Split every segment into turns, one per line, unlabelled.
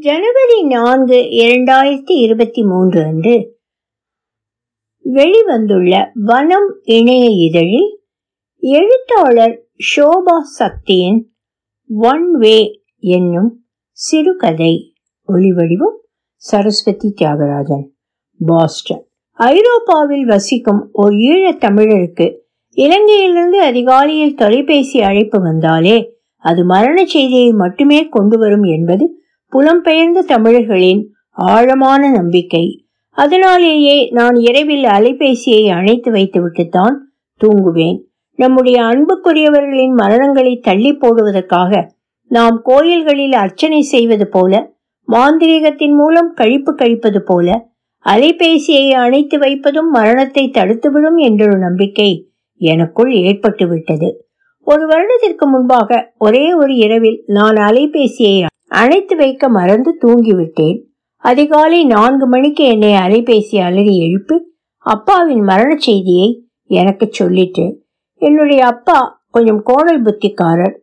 ஜனவரி நான்கு இரண்டாயிரத்தி இருபத்தி மூன்று அன்று வெளிவந்துள்ள வனம் இணைய இதழில் எழுத்தாளர் ஷோபா சக்தியின் ஒன் வே என்னும் சிறுகதை ஒலிவடிவம் சரஸ்வதி தியாகராஜன் பாஸ்டன். ஐரோப்பாவில் வசிக்கும் ஒரு ஈழத் தமிழருக்கு இலங்கையிலிருந்து அதிகாலையில் தொலைபேசி அழைப்பு வந்தாலே அது மரண செய்தியை மட்டுமே கொண்டு வரும் என்பது புலம்பெயர்ந்த தமிழர்களின் ஆழமான நம்பிக்கை. அதனாலேயே நான் இரவில் அலைபேசியை அணைத்து வைத்துவிட்டுத்தான் தூங்குவேன். நம்முடைய அன்புக்குரியவர்களின் மரணங்களை தள்ளி போடுவதற்காக நாம் கோயில்களில் அர்ச்சனை செய்வது போல மாந்திரீகத்தின் மூலம் கழிப்பு கழிப்பது போல அலைபேசியை அணைத்து வைப்பதும் மரணத்தை தடுத்துவிடும் என்றொரு நம்பிக்கை எனக்குள் ஏற்பட்டுவிட்டது. ஒரு வருடத்திற்கு முன்பாக ஒரே ஒரு இரவில் நான் அலைபேசியை அணைத்து வைக்க மறந்து தூங்கிவிட்டேன். அதிகாலை நான்கு மணிக்கு என்னை அலைபேசி அலறி எழுப்பி அப்பாவின் மரண செய்தியை எனக்கு சொல்லிட்டு என்னுடைய அப்பா கொஞ்சம் கோணல் புத்திக்காரர்.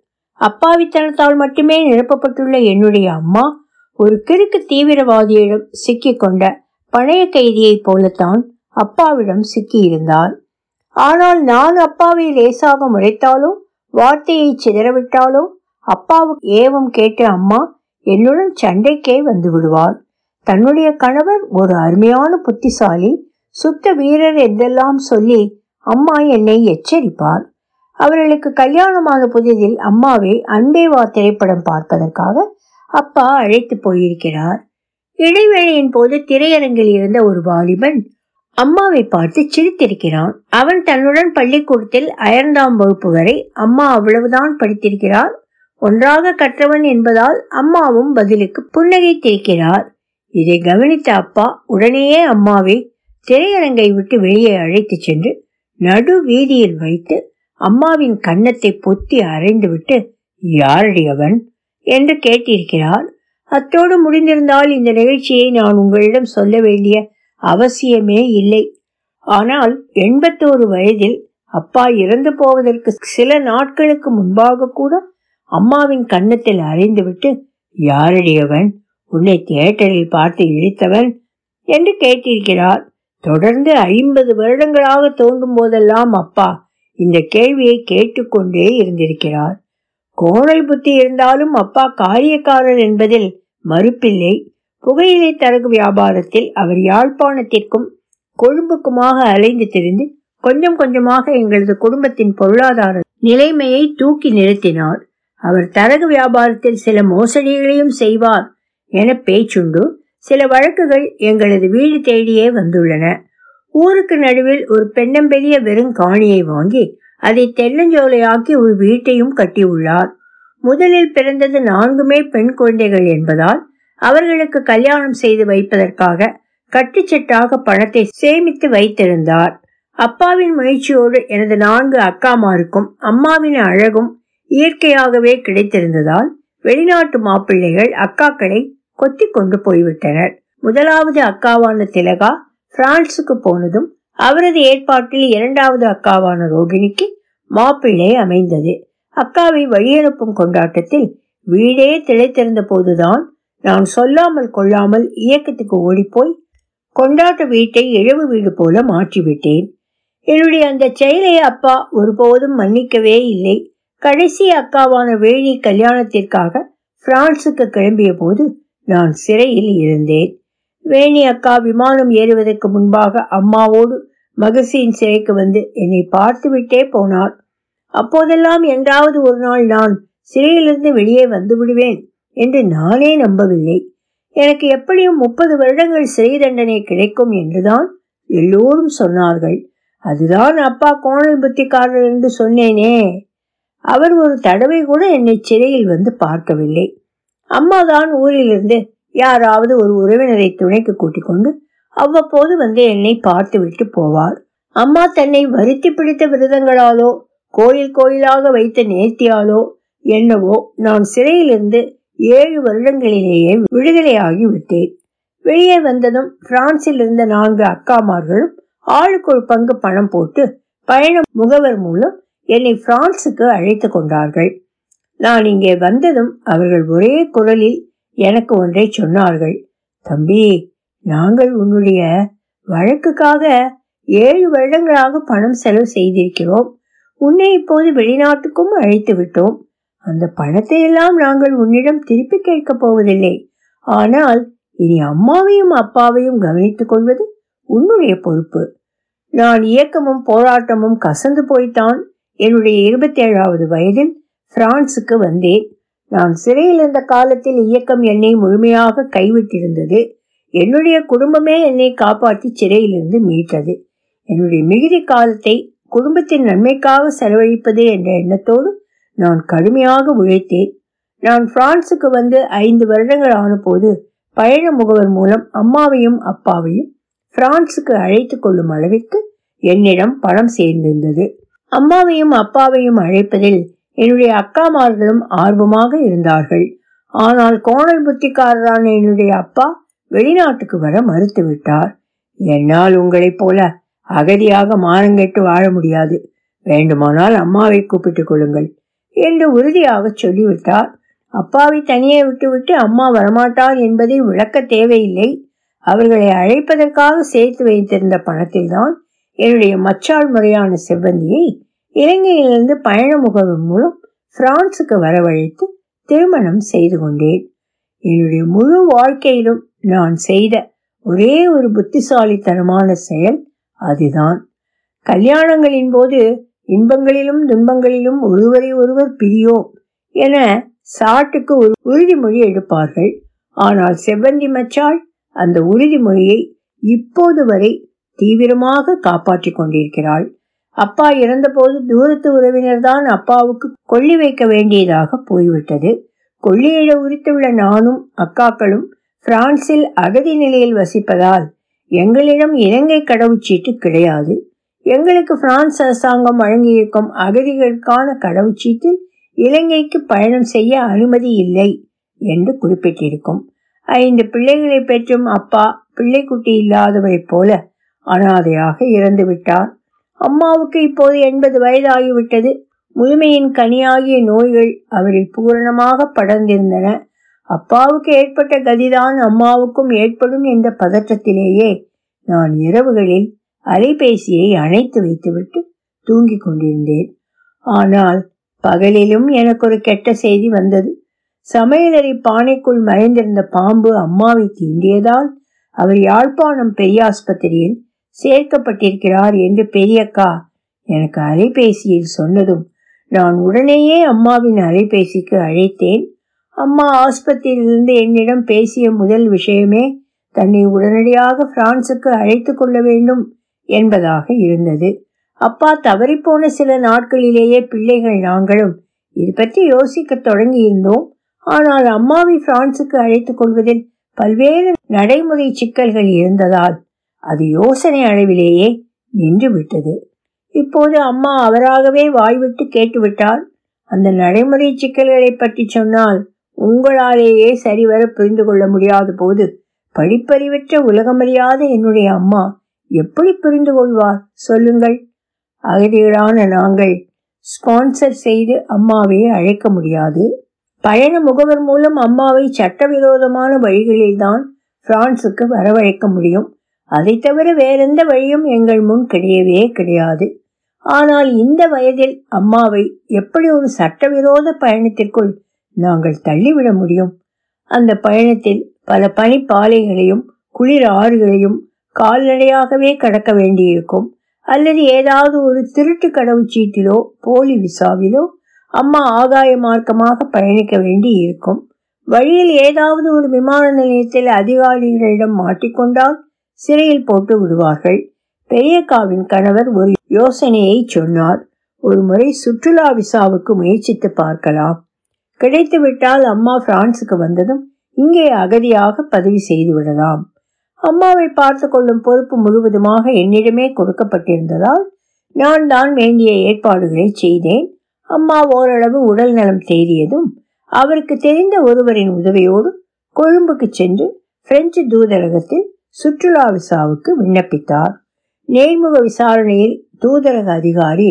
அப்பாவித்தனத்தால் மட்டுமே நிரப்பப்பட்டுள்ள என்னுடைய அம்மா ஒரு கிறுக்கு தீவிரவாதியிடம் சிக்கிக்கொண்ட பழைய கைதியைப் போலத்தான் அப்பாவிடம் சிக்கியிருந்தார். ஆனால் நான் அப்பாவை லேசாக முறைத்தாலோ வார்த்தையை சிதறவிட்டாலோ அப்பாவுக்கு ஏவம் கேட்டு அம்மா என்னுடன் சண்டைக்கே வந்து விடுவார். தன்னுடைய கணவர் ஒரு அருமையான புத்திசாலி சுத்த வீரர் என்றெல்லாம் சொல்லி அம்மா என்னை எச்சரிப்பார். அவர்களுக்கு கல்யாணமான புதிதில் அம்மாவை அன்பேவா திரைப்படம் பார்ப்பதற்காக அப்பா அழைத்து போயிருக்கிறார். இடைவேளையின் போது திரையரங்கில் இருந்த ஒரு வாலிபன் அம்மாவை பார்த்து சிரித்திருக்கிறான். அவன் தன்னுடன் பள்ளிக்கூடத்தில் அயர்ந்தாம் வகுப்பு வரை அம்மா அவ்வளவுதான் படித்திருக்கிறார் ஒன்றாக கற்றவன் என்பதால் அம்மாவும் பதிலுக்கு புன்னகைத்திருக்கிறார் இதை கவனித்த அப்பா உடனேயே அம்மாவை திரையரங்கை விட்டு வெளியே அழைத்து சென்று நடு வீதியில் வைத்து அம்மாவின் கன்னத்தை பொத்தி அரைந்துவிட்டு யாரடி அவன்? என்று கேட்டிருக்கிறார். அத்தோடு முடிந்திருந்தால் இந்த நிகழ்ச்சியை நான் உங்களிடம் சொல்ல வேண்டிய அவசியமே இல்லை. ஆனால் எண்பத்தோரு வயதில் அப்பா இறந்து போவதற்கு சில நாட்களுக்கு முன்பாக கூட அம்மாவின் கன்னத்தில் அறைந்துவிட்டு யாரடியவன்? உன்னை தியேட்டரில் பார்த்து இழித்தவன்? என்று கேட்டிருக்கிறார். தொடர்ந்து ஐம்பது வருடங்களாக தோன்றும் போதெல்லாம் அப்பா இந்த கேள்வியை கேட்டுக்கொண்டே இருந்திருக்கிறார். கோணல் புத்தி இருந்தாலும் அப்பா காரியக்காரர் என்பதில் மறுப்பில்லை. புகையிலை தரகு வியாபாரத்தில் அவர் யாழ்ப்பாணத்திற்கும் கொழும்புக்குமாக அலைந்து திரிந்து கொஞ்சம் கொஞ்சமாக எங்களது குடும்பத்தின் பொருளாதார நிலைமையை தூக்கி நிறுத்தினார். அவர் தரகு வியாபாரத்தில் சில மோசடிகளையும் செய்வார் என பேச்சுண்டு சில வழக்குகள் எங்களது வீடு தேடியே வந்துள்ளன. ஊருக்கு நடுவில் ஒரு பெண்ணம்பெரிய வெறும் காணியை வாங்கி அதை தென்னஞ்சோலையாக்கி ஒரு வீட்டையும் கட்டியுள்ளார். முதலில் பிறந்தது நான்குமே பெண் குழந்தைகள் என்பதால் அவர்களுக்கு கல்யாணம் செய்து வைப்பதற்காக கட்டுச்சட்டாக பணத்தை சேமித்து வைத்திருந்தார். அப்பாவின் முயற்சியோடு எனது நான்கு அக்காமாருக்கும் அம்மாவின் அழகும் இயற்கையாகவே கிடைத்திருந்ததால் வெளிநாட்டு மாப்பிள்ளைகள் அக்காக்களை கொத்தி கொண்டு போய்விட்டனர். முதலாவது அக்காவான திலகா பிரான்சுக்கு போனதும் அவரது ஏற்பாட்டில் இரண்டாவது அக்காவான ரோகிணிக்கு மாப்பிள்ளை அமைந்தது. அக்காவை வழியனுப்பும் கொண்டாட்டத்தில் வீடே திளைத்திருந்த போதுதான் நான் சொல்லாமல் கொள்ளாமல் இயக்கத்துக்கு ஓடிப்போய் கொண்டாட்ட வீட்டை இழவு வீடு போல மாற்றிவிட்டேன். என்னுடைய அந்த செயலை அப்பா ஒருபோதும் மன்னிக்கவே இல்லை. கடைசி அக்காவான வேணி கல்யாணத்திற்காக பிரான்சுக்கு கிளம்பிய போது நான் சிறையில் இருந்தேன். வேணி அக்கா விமானம் ஏறுவதற்கு முன்பாக அம்மாவோடு மகசின் சிறைக்கு வந்து என்னை பார்த்துவிட்டே போனார் அப்போதெல்லாம் என்றாவது ஒரு நாள் நான் சிறையிலிருந்து வெளியே வந்து விடுவேன் என்று நானே நம்பவில்லை. எனக்கு எப்படியும் முப்பது வருடங்கள் சிறை தண்டனை கிடைக்கும் என்றுதான் எல்லோரும் சொன்னார்கள். அதுதான் அப்பா கோணல் புத்திக்காரர் என்று சொன்னேனே. அவர் ஒரு தடவை கூட என்னை சிறையில் வந்து பார்க்கவில்லை. அம்மாதான் ஊரிலிருந்து யாராவது ஒரு உறவினரை துணைக்கு கூட்டிக் கொண்டு அவ்வப்போது வந்து என்னை பார்த்து விட்டு போவார் அம்மா தன்னை வருத்தி பிடித்த விரதங்களாலோ கோயில் கோயிலாக வைத்த நேர்த்தியாலோ என்னவோ நான் சிறையிலிருந்து ஏழு வருடங்களிலேயே விடுதலையாகி விட்டேன். வெளியே வந்ததும் பிரான்சில் இருந்த நான்கு அக்காமார்களும் ஆளுக்கு ஒரு பங்கு பணம் போட்டு பயண முகவர் மூலம் என்னை பிரான்சுக்கு அழைத்து கொண்டார்கள். நான் இங்கே வந்ததும் அவர்கள் ஒரே குரலில் எனக்கு ஒன்றை சொன்னார்கள். தம்பி நாங்கள் உன்னுடைய வழக்குக்காக ஏழு வருடங்களாக பணம் செலவு செய்திருக்கிறோம். உன்னை இப்போது வெளிநாட்டுக்கும் அழைத்து விட்டோம். அந்த பணத்தை எல்லாம் நாங்கள் உன்னிடம் திருப்பி கேட்கப் போவதில்லை. ஆனால் இனி அம்மாவையும் அப்பாவையும் கவனித்துக் கொள்வது உன்னுடைய பொறுப்பு. நான் இயக்கமும் போராட்டமும் கசந்து போய்த்தான். என்னுடைய இருபத்தேழாவது வயதில் பிரான்சுக்கு வந்தேன். நான் சிறையில் இருந்த காலத்தில் இயக்கம் என்னை முழுமையாக கைவிட்டிருந்தது. என்னுடைய குடும்பமே என்னை காப்பாற்றி சிறையிலிருந்து மீட்டது. என்னுடைய மிகுதி காலத்தை குடும்பத்தின் நன்மைக்காக செலவழிப்பது என்ற எண்ணத்தோடு நான் கடுமையாக உழைத்தேன். நான் பிரான்சுக்கு வந்து ஐந்து வருடங்கள் ஆன போது பயண முகவர் மூலம் அம்மாவையும் அப்பாவையும் பிரான்சுக்கு அழைத்து கொள்ளும் அளவிற்கு என்னிடம் பணம் சேர்ந்திருந்தது. அம்மாவையும் அப்பாவையும் அழைப்பதில் என்னுடைய அக்காமார்களும் ஆர்வமாக இருந்தார்கள். ஆனால் கோணல் புத்திக்காரரான என்னுடைய அப்பா வெளிநாட்டுக்கு வர மறுத்துவிட்டார். என்னால் உங்களைப் போல அகதியாக மானங்கெட்டு வாழ முடியாது. வேண்டுமானால் அம்மாவை கூப்பிட்டுக் கொள்ளுங்கள் என்று உறுதியாக சொல்லிவிட்டார். அப்பாவை தனியே விட்டுவிட்டு அம்மா வரமாட்டார் என்பதை விளக்க தேவையில்லை. அவர்களை அழைப்பதற்காக சேர்த்து வைத்திருந்த பணத்தில்தான் என்னுடைய மச்சாள் முறையான செவ்வந்தியை இலங்கையிலிருந்து பயண முகவர் மூலம் பிரான்சுக்கு வரவழைத்து திருமணம் செய்து கொண்டேன். என்னுடைய முழு வாழ்க்கையிலும் நான் செய்த ஒரே ஒரு புத்திசாலித்தனமான செயல் அதுதான். கல்யாணங்களின் போது இன்பங்களிலும் துன்பங்களிலும் ஒருவரை ஒருவர் பிரியோம் என சாட்டுக்கு ஒரு உறுதிமொழி எடுப்பார்கள். ஆனால் செவ்வந்தி மச்சாள் அந்த உறுதிமொழியை இப்போது வரை தீவிரமாக காப்பாற்றிக் கொண்டிருக்கிறாள். அப்பா இறந்தபோது தூரத்து உறவினர் தான் அப்பாவுக்கு கொள்ளி வைக்க வேண்டியதாக போய்விட்டது. கொள்ளியிட உரித்துள்ள நானும் அக்காக்களும் பிரான்சில் அகதி நிலையில் வசிப்பதால் எங்களிடம் இலங்கை கடவுச்சீட்டு கிடையாது. எங்களுக்கு பிரான்ஸ் அரசாங்கம் வழங்கியிருக்கும் அகதிகளுக்கான கடவுச்சீட்டில் இலங்கைக்கு பயணம் செய்ய அனுமதி இல்லை என்று குறிப்பிட்டிருக்கும். ஐந்து பிள்ளைகளை பெற்றும் அப்பா பிள்ளைக்குட்டி இல்லாதவரைப் போல அனாதையாக இறந்து விட்டார் அம்மாவுக்கு இப்போது எண்பது வயதாகிவிட்டது. முழுமையின் கனியாகிய நோய்கள் அவரில் பூரணமாக படர்ந்திருந்தன. அப்பாவுக்கு ஏற்பட்ட கதிதான் அம்மாவுக்கும் ஏற்படும் என்ற பதற்றத்திலேயே நான் இரவுகளில் அலைபேசியை அணைத்து வைத்துவிட்டு தூங்கிக் கொண்டிருந்தேன். ஆனால் பகலிலும் எனக்கு ஒரு கெட்ட செய்தி வந்தது. சமையலறை பானைக்குள் மறைந்திருந்த பாம்பு அம்மாவை தீண்டியதால் அவர் யாழ்ப்பாணம் பெரியாஸ்பத்திரியில் சேர்க்கப்பட்டிருக்கிறார் என்று பெரியக்கா எனக்கு அலைபேசியில் சொன்னதும் நான் உடனேயே அம்மாவின் அலைபேசிக்கு அழைத்தேன். அம்மா ஆஸ்பத்திரியிலிருந்து என்னிடம் பேசிய முதல் விஷயமே தன்னை உடனடியாக பிரான்சுக்கு அழைத்து கொள்ள வேண்டும் என்பதாக இருந்தது. அப்பா தவறிப்போன சில நாட்களிலேயே பிள்ளைகள் நாங்களும் இது பற்றி யோசிக்க தொடங்கி இருந்தோம் ஆனால் அம்மாவை பிரான்சுக்கு அழைத்துக் கொள்வதில் பல்வேறு நடைமுறை சிக்கல்கள் இருந்ததால் அது யோசனை அளவிலேயே நின்று விட்டது. இப்போது அம்மா அவராகவே வாய்விட்டு கேட்டுவிட்டால் அந்த நடைமுறை சிக்கல்களை பற்றி சொன்னால் உங்களாலேயே சரிவர புரிந்து கொள்ள முடியாத போது படிப்பறிவற்ற உலகமறியாத என்னுடைய அம்மா எப்படி புரிந்து கொள்வார்? சொல்லுங்கள். அகதிகளான நாங்கள் ஸ்பான்சர் செய்து அம்மாவை அழைக்க முடியாது. பயண முகவர் மூலம் அம்மாவை சட்டவிரோதமான வழிகளில்தான் பிரான்சுக்கு வரவழைக்க முடியும். அதை தவிர வேறெந்த வழியும் எங்கள் முன் கிடையவே கிடையாது. ஆனால் இந்த வயதில் அம்மாவை எப்படி ஒரு சட்டவிரோத பயணத்திற்குள் நாங்கள் தள்ளிவிட முடியும்? அந்த பயணத்தில் பல பனிப்பாலைகளையும் குளிர் ஆறுகளையும் கால்நடையாகவே கடக்க வேண்டியிருக்கும். அல்லது ஏதாவது ஒரு திருட்டு கடவுச்சீட்டிலோ போலி விசாவிலோ அம்மா ஆகாய மார்க்கமாக பயணிக்க வேண்டி இருக்கும் வழியில் ஏதாவது ஒரு விமான நிலையத்தில் அதிகாரிகளிடம் மாட்டிக்கொண்டால் சிறையில் போட்டு விடுவார்கள். பெரியக்காவின் கணவர் ஒரு யோசனையை சொன்னார். ஒரு முறை சுற்றுலா விசாவுக்கு முயற்சித்து பார்க்கலாம். கிடைத்துவிட்டால் அம்மா பிரான்சுக்கு வந்ததும் இங்கே அகதியாக பதவி செய்து விடலாம். அம்மாவை பார்த்து கொள்ளும் பொறுப்பு முழுவதுமாக என்னிடமே கொடுக்கப்பட்டிருந்ததால் நான் தான் வேண்டிய ஏற்பாடுகளை செய்தேன். அம்மா ஓரளவு உடல் நலம் தேறியதும் அவருக்கு தெரிந்த ஒருவரின் உதவியோடு கொழும்புக்கு சென்று பிரெஞ்சு தூதரகத்தில் சுற்றுலா விசாவுக்கு விண்ணப்பித்தார். நேர்முக விசாரணையில் தூதரக அதிகாரி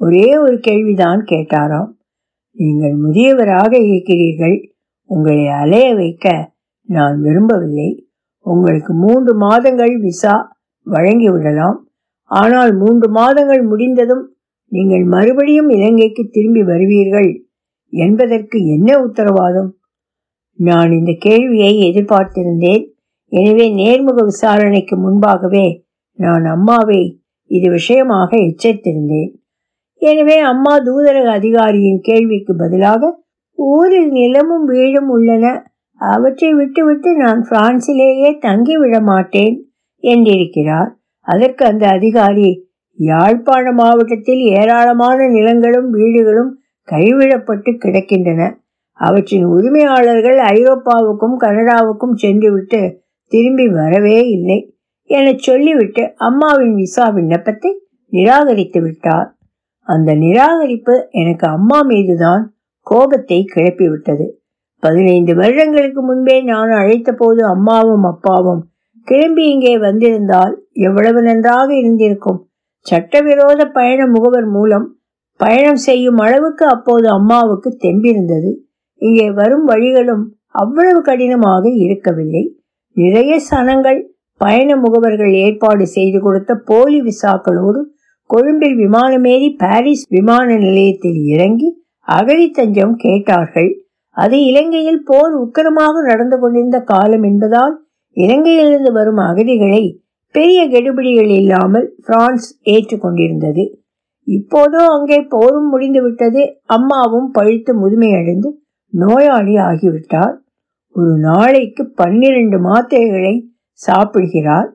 ஒரே ஒரு கேள்விதான் கேட்டாராம். நீங்கள் முதியவராக இருக்கிறீர்கள். உங்களை அலைய வைக்க நான் விரும்பவில்லை. உங்களுக்கு மூன்று மாதங்கள் விசா வழங்கிவிடலாம். ஆனால் மூன்று மாதங்கள் முடிந்ததும் நீங்கள் மறுபடியும் இலங்கைக்கு திரும்பி வருவீர்கள். என்பதற்கு என்ன உத்தரவாதம்? நான் இந்த கேள்வியை எதிர்பார்த்திருந்தேன். எனவே நேர்முக விசாரணைக்கு முன்பாகவே நான் அம்மாவை இது விஷயமாக எச்சரித்திருந்தேன். எனவே அம்மா தூதரக அதிகாரியின் கேள்விக்கு பதிலாக ஊரில் நிலமும் வீடும் உள்ளன. அவற்றை விட்டுவிட்டு நான் பிரான்சிலேயே தங்கிவிட மாட்டேன் என்றிருக்கிறார். அதற்கு அந்த அதிகாரி யாழ்ப்பாண மாவட்டத்தில் ஏராளமான நிலங்களும் வீடுகளும் கைவிடப்பட்டு கிடக்கின்றன. அவற்றின் உரிமையாளர்கள் ஐரோப்பாவுக்கும் கனடாவுக்கும் சென்றுவிட்டு திரும்பி வரவே இல்லை என சொல்லிவிட்டு அம்மாவின் விசா விண்ணப்பத்தை நிராகரித்து விட்டார். அந்த நிராகரிப்பு எனக்கு அம்மா மீதுதான் கோபத்தை கிளப்பிவிட்டது. பதினைந்து வருடங்களுக்கு முன்பே நான் அழைத்த போது அம்மாவும் அப்பாவும் கிளம்பி இங்கே வந்திருந்தால் எவ்வளவு நன்றாக இருந்திருக்கும். சட்டவிரோத பயண முகவர் மூலம் பயணம் செய்யும் அளவுக்கு அப்போது அம்மாவுக்கு தெம்பிருந்தது. இங்கே வரும் வழிகளும் அவ்வளவு கடினமாக இருக்கவில்லை. நிறைய சனங்கள் பயண முகவர்கள் ஏற்பாடு செய்து கொடுத்த போலி விசாக்களோடு கொழும்பில் விமானமேறி பாரிஸ் விமான நிலையத்தில் இறங்கி அகழி தஞ்சம் கேட்டார்கள். அது இலங்கையில் போர் உக்கிரமாக நடந்து கொண்டிருந்த காலம் என்பதால் இலங்கையிலிருந்து வரும் அகதிகளை பெரிய கெடுபிடிகள் இல்லாமல் பிரான்ஸ் ஏற்றுக்கொண்டிருந்தது இப்போதோ அங்கே போரும் முடிந்துவிட்டது. அம்மாவும் பழுத்து முதுமையடைந்து நோயாளி ஆகிவிட்டார். ஒரு நாளைக்கு பன்னிரண்டு மாத்திரைகளை சாப்பிடுகிறார்.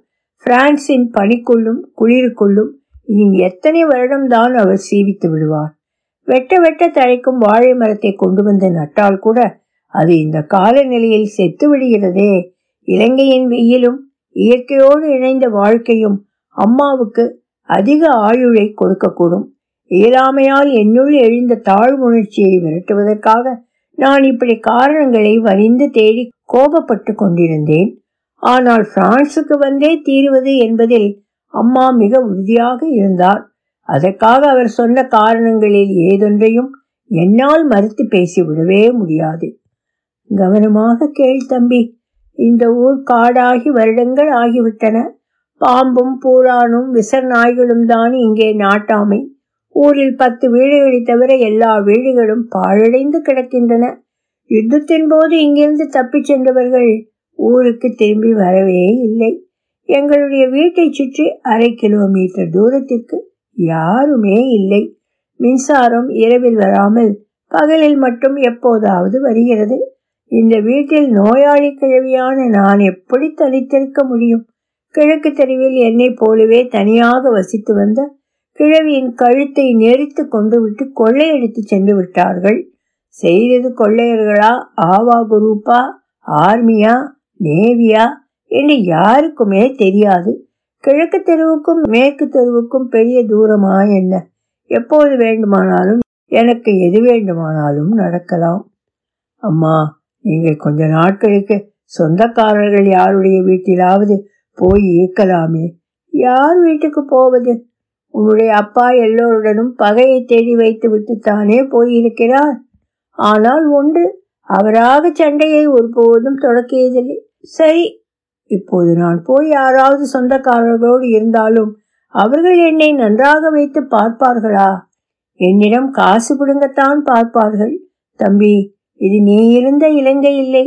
பிரான்சின் பனிக்குள்ளும் குளிருக்குள்ளும் இனி எத்தனை வருடம்தான் அவர் சீவித்து விடுவார். வெட்ட வெட்ட தழைக்கும் வாழை மரத்தை கொண்டு வந்து நட்டால் கூட அது இந்த காலநிலையில் செத்து விடுகிறதே. இலங்கையின் வெயிலும் இயற்கையோடு இணைந்த வாழ்க்கையும் அம்மாவுக்கு அதிக ஆயுளை கொடுக்கக்கூடும். இயலாமையால் என்னுள் எழுந்த தாழ்வுணர்ச்சியை விரட்டுவதற்காக நான் இப்படி காரணங்களை வரிந்து தேடி கோபப்பட்டு கொண்டிருந்தேன். ஆனால் பிரான்சுக்கு வந்தே தீருவது என்பதில் அம்மா மிக உறுதியாக இருந்தார். அதற்காக அவர் சொன்ன காரணங்களில் ஏதொன்றையும் என்னால் மறுத்து பேசிவிடவே முடியாது. கவனமாக கேள் தம்பி இந்த ஊர் காடாகி வருடங்கள் ஆகிவிட்டன. பாம்பும் பூரானும் விசர் நாய்களும் தான் இங்கே நாட்டாமை. ஊரில் பத்து வீடுகளை தவிர எல்லா வீடுகளும் பாழடைந்து கிடக்கின்றன. யுத்தத்தின் போது இங்கிருந்து தப்பிச் சென்றவர்கள் ஊருக்கு திரும்பி வரவே இல்லை. எங்களுடைய வீட்டை சுற்றி அரை கிலோமீட்டர் தூரத்திற்கு யாருமே இல்லை. மின்சாரம் இரவில் வராமல் பகலில் மட்டும் எப்போதாவது வருகிறது. இந்த வீட்டில் நோயாளி கிழவியான நான் எப்படி தனித்திருக்க முடியும்? கிழக்கு தெருவில் என்னை போலவே தனியாக வசித்து வந்த கிழவியின் கழுத்தை நெரித்து கொண்டு விட்டு கொள்ளையடித்து சென்று விட்டார்கள். செய்தது கொள்ளையர்களா? ஆவா குரூப்பா ஆர்மியா? நேவியா? என்று யாருக்குமே தெரியாது. கிழக்கு தெருவுக்கும் மேற்கு தெருவுக்கும் பெரிய தூரமா என்ன? எப்போது வேண்டுமானாலும் எனக்கு எது வேண்டுமானாலும் நடக்கலாம். அம்மா நீங்கள் கொஞ்ச நாட்களுக்கு சொந்தக்காரர்கள் யாருடைய வீட்டிலாவது போய் இருக்கலாமே. யார் வீட்டுக்கு போவது? உன்னுடைய அப்பா எல்லோருடனும் பகையை தேடி வைத்து விட்டுத்தானே போயிருக்கிறார். ஆனால் ஒன்று அவராக சண்டையை ஒருபோதும் தொடக்கியதில்லை. சரி இப்போது நான் போய் யாராவது சொந்தக்காரர்களோடு இருந்தாலும் அவர்கள் என்னை நன்றாக வைத்து பார்ப்பார்களா? என்னிடம் காசு பிடுங்கத்தான் பார்ப்பார்கள். தம்பி இது நீ இருந்த இலங்கை இல்லை.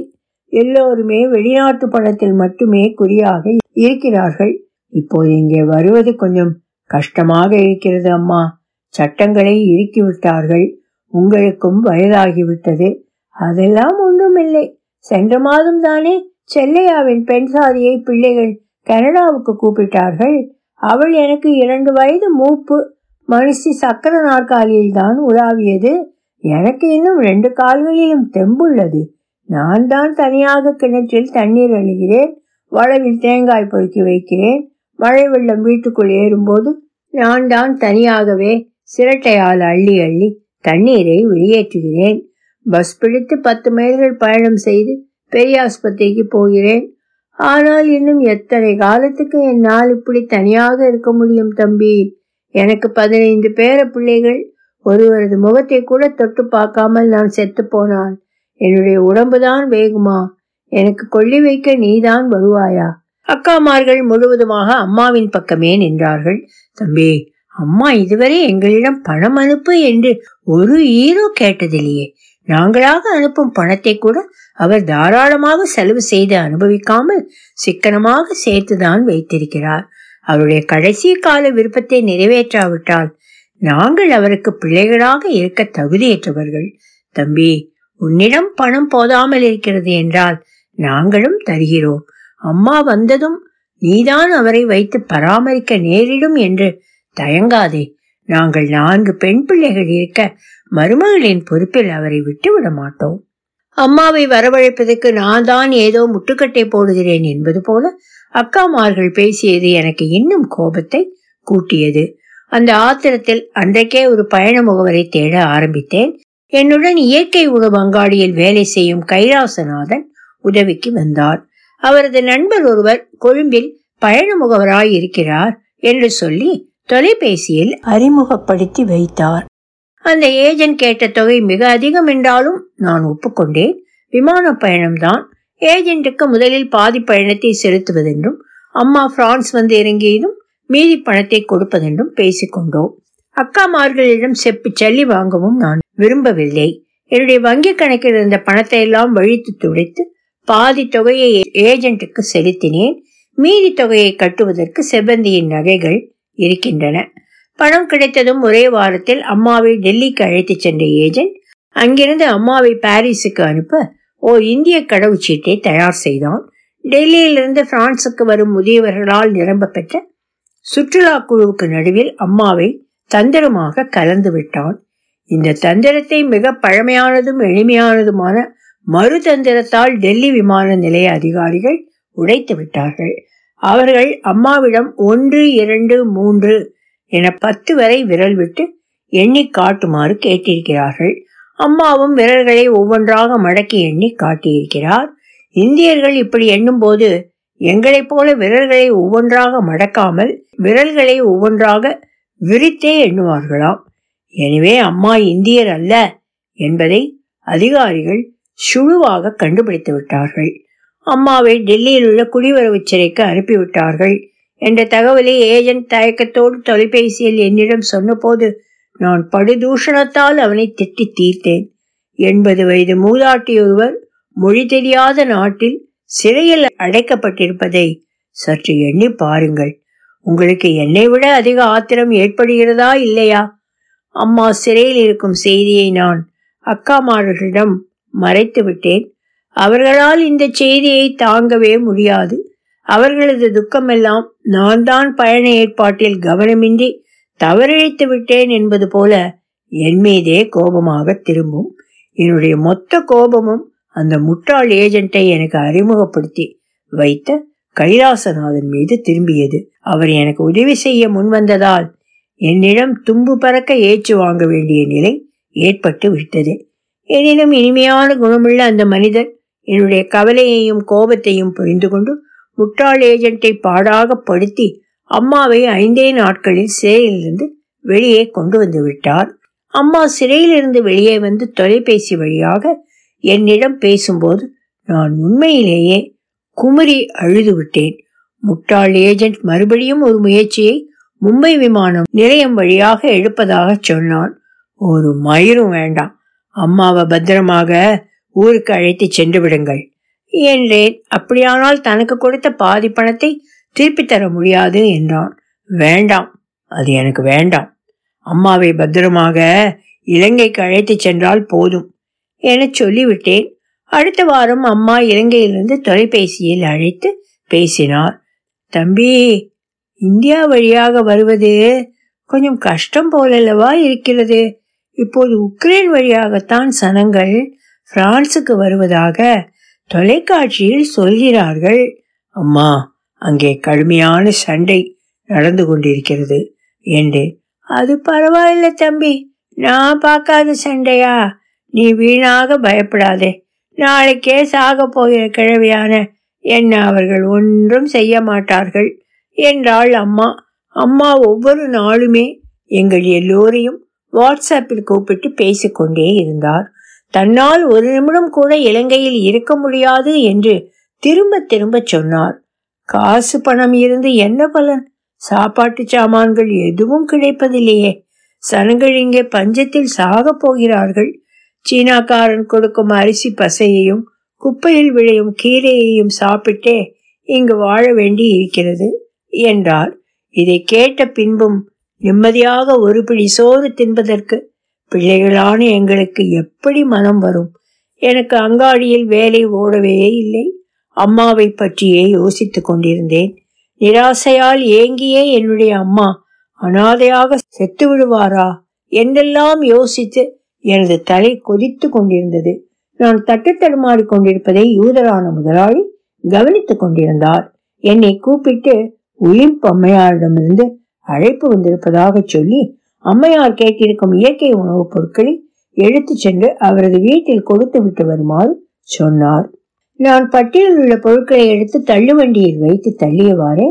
எல்லோருமே வெளிநாட்டு பணத்தில் மட்டுமே குறியாக இருக்கிறார்கள். இப்போது இங்கே வருவது கொஞ்சம் கஷ்டமாக இருக்கிறது அம்மா. சட்டங்களை இறுக்கிவிட்டார்கள். உங்களுக்கும் வயதாகிவிட்டது. அதெல்லாம் ஒன்றுமில்லை. சென்ற மாதம் தானே செல்லையாவின் பெண் சாதியை பிள்ளைகள் கனடாவுக்கு கூப்பிட்டார்கள். அவள் எனக்கு இரண்டு வயது மூப்பு. மனுஷி சக்கர நாற்காலியில் தான் உலாவியது. எனக்கு இன்னும் ரெண்டு கால்களிலும் தெம்புள்ளது. நான் தான் தனியாக கிணற்றில் தண்ணீர் அழுகிறேன் வளவில் தேங்காய் பொறுக்கி வைக்கிறேன். மழை வெள்ளம் வீட்டுக்குள் ஏறும்போது நான் தான் தனியாகவே சிரட்டையால் அள்ளி அள்ளி தண்ணீரை வெளியேற்றுகிறேன். பஸ் பிடித்து பத்து மைல்கள் பயணம் செய்து பெரியாஸ்பத்திரிக்கு போகிறேன். ஆனால் இன்னும் எத்தனை காலத்துக்கு என்னால் இப்படி தனியாக இருக்க முடியும் தம்பி? எனக்கு பதினைந்து பேர பிள்ளைகள். ஒருவரது முகத்தை கூட தொட்டு பார்க்காமல் நான் செத்து போனால் என்னுடைய உடம்புதான் வேகுமா? எனக்கு கொள்ளி வைக்க நீதான் வருவாயா? அக்காமார்கள் முழுவதுமாக அம்மாவின் பக்கமே நின்றார்கள். தம்பி அம்மா இதுவரை எங்களிடம் பணம் அனுப்பு என்று ஒரு ஈரோ கேட்டதில்லையே. நாங்களாக அனுப்பும் பணத்தை கூட அவர் தாராளமாக செலவு செய்து அனுபவிக்காமல் சிக்கனமாக சேர்த்துதான் வைத்திருக்கிறார். அவருடைய கடைசி கால விருப்பத்தை நிறைவேற்றாவிட்டால் நாங்கள் அவருக்கு பிள்ளைகளாக இருக்க தகுதியற்றவர்கள். தம்பி உன்னிடம் பணம் போதாமல் இருக்கிறது என்றால் நாங்களும் தருகிறோம். அம்மா வந்ததும் நீதான் அவரை வைத்து பராமரிக்க நேரிடும் என்று தயங்காதே. நாங்கள் நான்கு பெண் பிள்ளைகள் இருக்க மருமகளின் பொறுப்பில் அவரை விட்டுவிட மாட்டோம். அம்மாவை வரவழைப்பதற்கு நான் தான் ஏதோ முட்டுக்கட்டை போடுகிறேன் என்பது போல அக்காமார்கள் பேசியது எனக்கு இன்னும் கோபத்தை கூட்டியது. அந்த ஆத்திரத்தில் அன்றைக்கே ஒரு பயண முகவரை தேட ஆரம்பித்தேன். என்னுடன் இயற்கை உணவு அங்காடியில் வேலை செய்யும் கைலாசநாதன் உதவிக்கு வந்தார். அவரது நண்பர் ஒருவர் கொழும்பில் பயண முகவராய் இருக்கிறார் என்று சொல்லி தொலைபேசியில் அறிமுகப்படுத்தி வைத்தார். அந்த ஏஜென்ட் கேட்ட தொகை மிக அதிகம் என்றாலும் நான் ஒப்புக்கொண்டேன். விமான பயணம்தான். ஏஜென்ட்டுக்கு முதலில் பாதி பயணத்தை செலுத்துவதென்றும் அம்மா பிரான்ஸ் வந்து இறங்கியதும் மீதி பணத்தை கொடுப்பதென்றும் பேசிக்கொண்டோம். அக்காமார்களிடம் செப்பு சல்லி வாங்கவும் நான் விரும்பவில்லை. என்னுடைய வங்கி கணக்கில் இருந்த பணத்தை எல்லாம் வழித்து துடைத்து பாதி தொகையை ஏஜென்ட்டுக்கு செலுத்தினேன். மீதி தொகையை கட்டுவதற்கு செவ்வந்தியின் நகைகள் இருக்கின்றன. பணம் கிடைத்ததும் ஒரே வாரத்தில் அம்மாவை டெல்லிக்கு அழைத்துச் சென்ற ஏஜென்ட் அங்கிருந்து அம்மாவை பாரிஸுக்கு அனுப்ப ஓர் இந்திய கடவுச்சீட்டை தயார் செய்தான். டெல்லியிலிருந்து பிரான்சுக்கு வரும் முதியவர்களால் நிரம்ப பெற்ற சுற்றுலா குழுவுக்கு நடுவில் அம்மாவை தந்திரமாக கலந்து விட்டான். இந்த தந்திரத்தை மிக பழமையானதும் எளிமையானதுமான மறுதந்திரத்தால் டெல்லி விமான நிலைய அதிகாரிகள் உடைத்து விட்டார்கள். அவர்கள் அம்மாவிடம் ஒன்று இரண்டு மூன்று என பத்து வரை விரல் விட்டு எண்ணி காட்டுமாறு கேட்டிருக்கிறார்கள். அம்மாவும் விரல்களை ஒவ்வொன்றாக மடக்கி எண்ணி காட்டியிருக்கிறார். இந்தியர்கள் இப்படி எண்ணும் போது எங்களைப் போல விரல்களை ஒவ்வொன்றாக மடக்காமல் விரல்களை ஒவ்வொன்றாக விரித்தே எண்ணுவார்களாம். எனவே அம்மா இந்தியர் அல்ல என்பதை அதிகாரிகள் சுழுவாக கண்டுபிடித்து விட்டார்கள். அம்மாவை டெல்லியில் உள்ள குடிவரவு சிறைக்கு அனுப்பிவிட்டார்கள். என்ற தகவலை ஏஜென்ட் தயக்கத்தோடு தொலைபேசியில் என்னிடம் சொன்னபோது நான் படுதூஷணத்தால் அவனை திட்டி தீர்த்தேன். எண்பது வயது மூதாட்டி ஒருவர் மொழி தெரியாத நாட்டில் சிறையில் அடைக்கப்பட்டிருப்பதை சற்று எண்ணி பாருங்கள். உங்களுக்கு என்னை விட அதிக ஆத்திரம் ஏற்படுகிறதா இல்லையா? அம்மா சிறையில் இருக்கும் செய்தியை நான் அக்காமார்களிடம் மறைத்துவிட்டேன் அவர்களால் இந்த செய்தியை தாங்கவே முடியாது. அவர்களது துக்கமெல்லாம் நான் தான் பயண ஏற்பாட்டில் கவனமின்றி தவறிழைத்து விட்டேன் என்பது போல என் மீதே கோபமாக திரும்பும். என்னுடைய மொத்த கோபமும் அந்த முட்டாள் ஏஜென்ட்டை எனக்கு அறிமுகப்படுத்தி வைத்த கைலாசநாதன் மீது திரும்பியது. அவர் எனக்கு உதவி செய்ய முன்வந்ததால் என்னிடம் தும்பு பறக்க ஏற்று வாங்க வேண்டிய நிலை ஏற்பட்டு விட்டது. எனினும் இனிமையான குணமுள்ள அந்த மனிதர் என்னுடைய கவலையையும் கோபத்தையும் புரிந்து கொண்டு முட்டாள் ஏஜென்ட்டை பாடாக படுத்தி அம்மாவை ஐந்தே நாட்களில் சிறையிலிருந்து வெளியே கொண்டு வந்து விட்டார். அம்மா சிறையிலிருந்து வெளியே வந்து தொலைபேசி வழியாக என்னிடம் பேசும்போது நான் உண்மையிலேயே குமரி அழுது விட்டேன். முட்டாள் ஏஜென்ட் மறுபடியும் ஒரு முயற்சியை மும்பை விமானம் நிலையம் வழியாக எடுப்பதாக சொன்னான். ஒரு மயிரும் வேண்டாம். அம்மாவை பத்திரமாக ஊருக்கு அழைத்து சென்று விடுங்கள். என்றேன். அப்படியானால் தனக்கு கொடுத்த பாதி பணத்தை திருப்பி தர முடியாது என்றான். வேண்டாம். அது எனக்கு வேண்டாம். அம்மாவை பத்திரமாக இலங்கைக்கு அழைத்து சென்றால் போதும் என சொல்லிவிட்டேன். அடுத்த வாரம் அம்மா இலங்கையிலிருந்து தொலைபேசியில் அழைத்து பேசினார். தம்பி இந்தியா வழியாக வருவது கொஞ்சம் கஷ்டம் போலல்லவா இருக்கிறது? இப்போது உக்ரைன் வழியாகத்தான் சனங்கள் பிரான்சுக்கு வருவதாக தொலைக்காட்சியில் சொல்கிறார்கள். அம்மா அங்கே கடுமையான சண்டை நடந்து கொண்டிருக்கிறது என்று. அது பரவாயில்ல தம்பி நான் பார்க்காத சண்டையா? நீ வீணாக பயப்படாதே. நாளைக்கே சாக போகிற கிழவியான என்ன அவர்கள் ஒன்றும் செய்ய மாட்டார்கள் என்றாள் அம்மா. அம்மா ஒவ்வொரு நாளுமே எங்கள் எல்லோரையும் வாட்ஸ்அப்பில் கூப்பிட்டு பேசிக்கொண்டே இருந்தார். தன்னால் ஒரு நிமிடம் கூட இலங்கையில் இருக்க முடியாது என்று திரும்ப திரும்ப சொன்னார். காசு பணம் இருந்து என்ன பலன்? சாப்பாட்டு சாமான்கள் எதுவும் கிடைப்பதில்லையே. சனங்கள் இங்கே பஞ்சத்தில் சாக போகிறார்கள். சீனாக்காரன் கொடுக்கும் அரிசி பசையையும் குப்பையில் விளையும் கீரையையும் சாப்பிட்டே இங்கு வாழ வேண்டி இருக்கிறது என்றார். இதை கேட்ட பின்பும் நிம்மதியாக ஒரு பிடி சோறு தின்பதற்கு பிள்ளைகளான எங்களுக்கு எப்படி மனம் வரும்? எனக்கு அங்காடியில் வேலை ஓடவே இல்லை. அம்மாவை பற்றியே யோசித்துக் கொண்டிருந்தேன். நிராசையால் ஏங்கியே என்னுடைய அம்மா. அனாதையாக செத்து விடுவாரா? என்றெல்லாம் யோசித்து எனது தலை கொதித்து கொண்டிருந்தது. நான் தட்டு தடுமாறி கொண்டிருப்பதை யூதரான முதலாளி கவனித்துக் கொண்டிருந்தார். என்னை கூப்பிட்டு உயிர் அம்மையாரிடமிருந்து அழைப்பு வந்திருப்பதாக சொல்லி அம்மையார் கேட்டிருக்கும் இயற்கை உணவுப் பொருட்களை எடுத்து சென்று அவரது வீட்டில் கொடுத்து விட்டு வருமாறு சொன்னார். நான் பட்டியலில் உள்ள பொருட்களை எடுத்து தள்ளுவண்டியில் வைத்து தள்ளியவாறே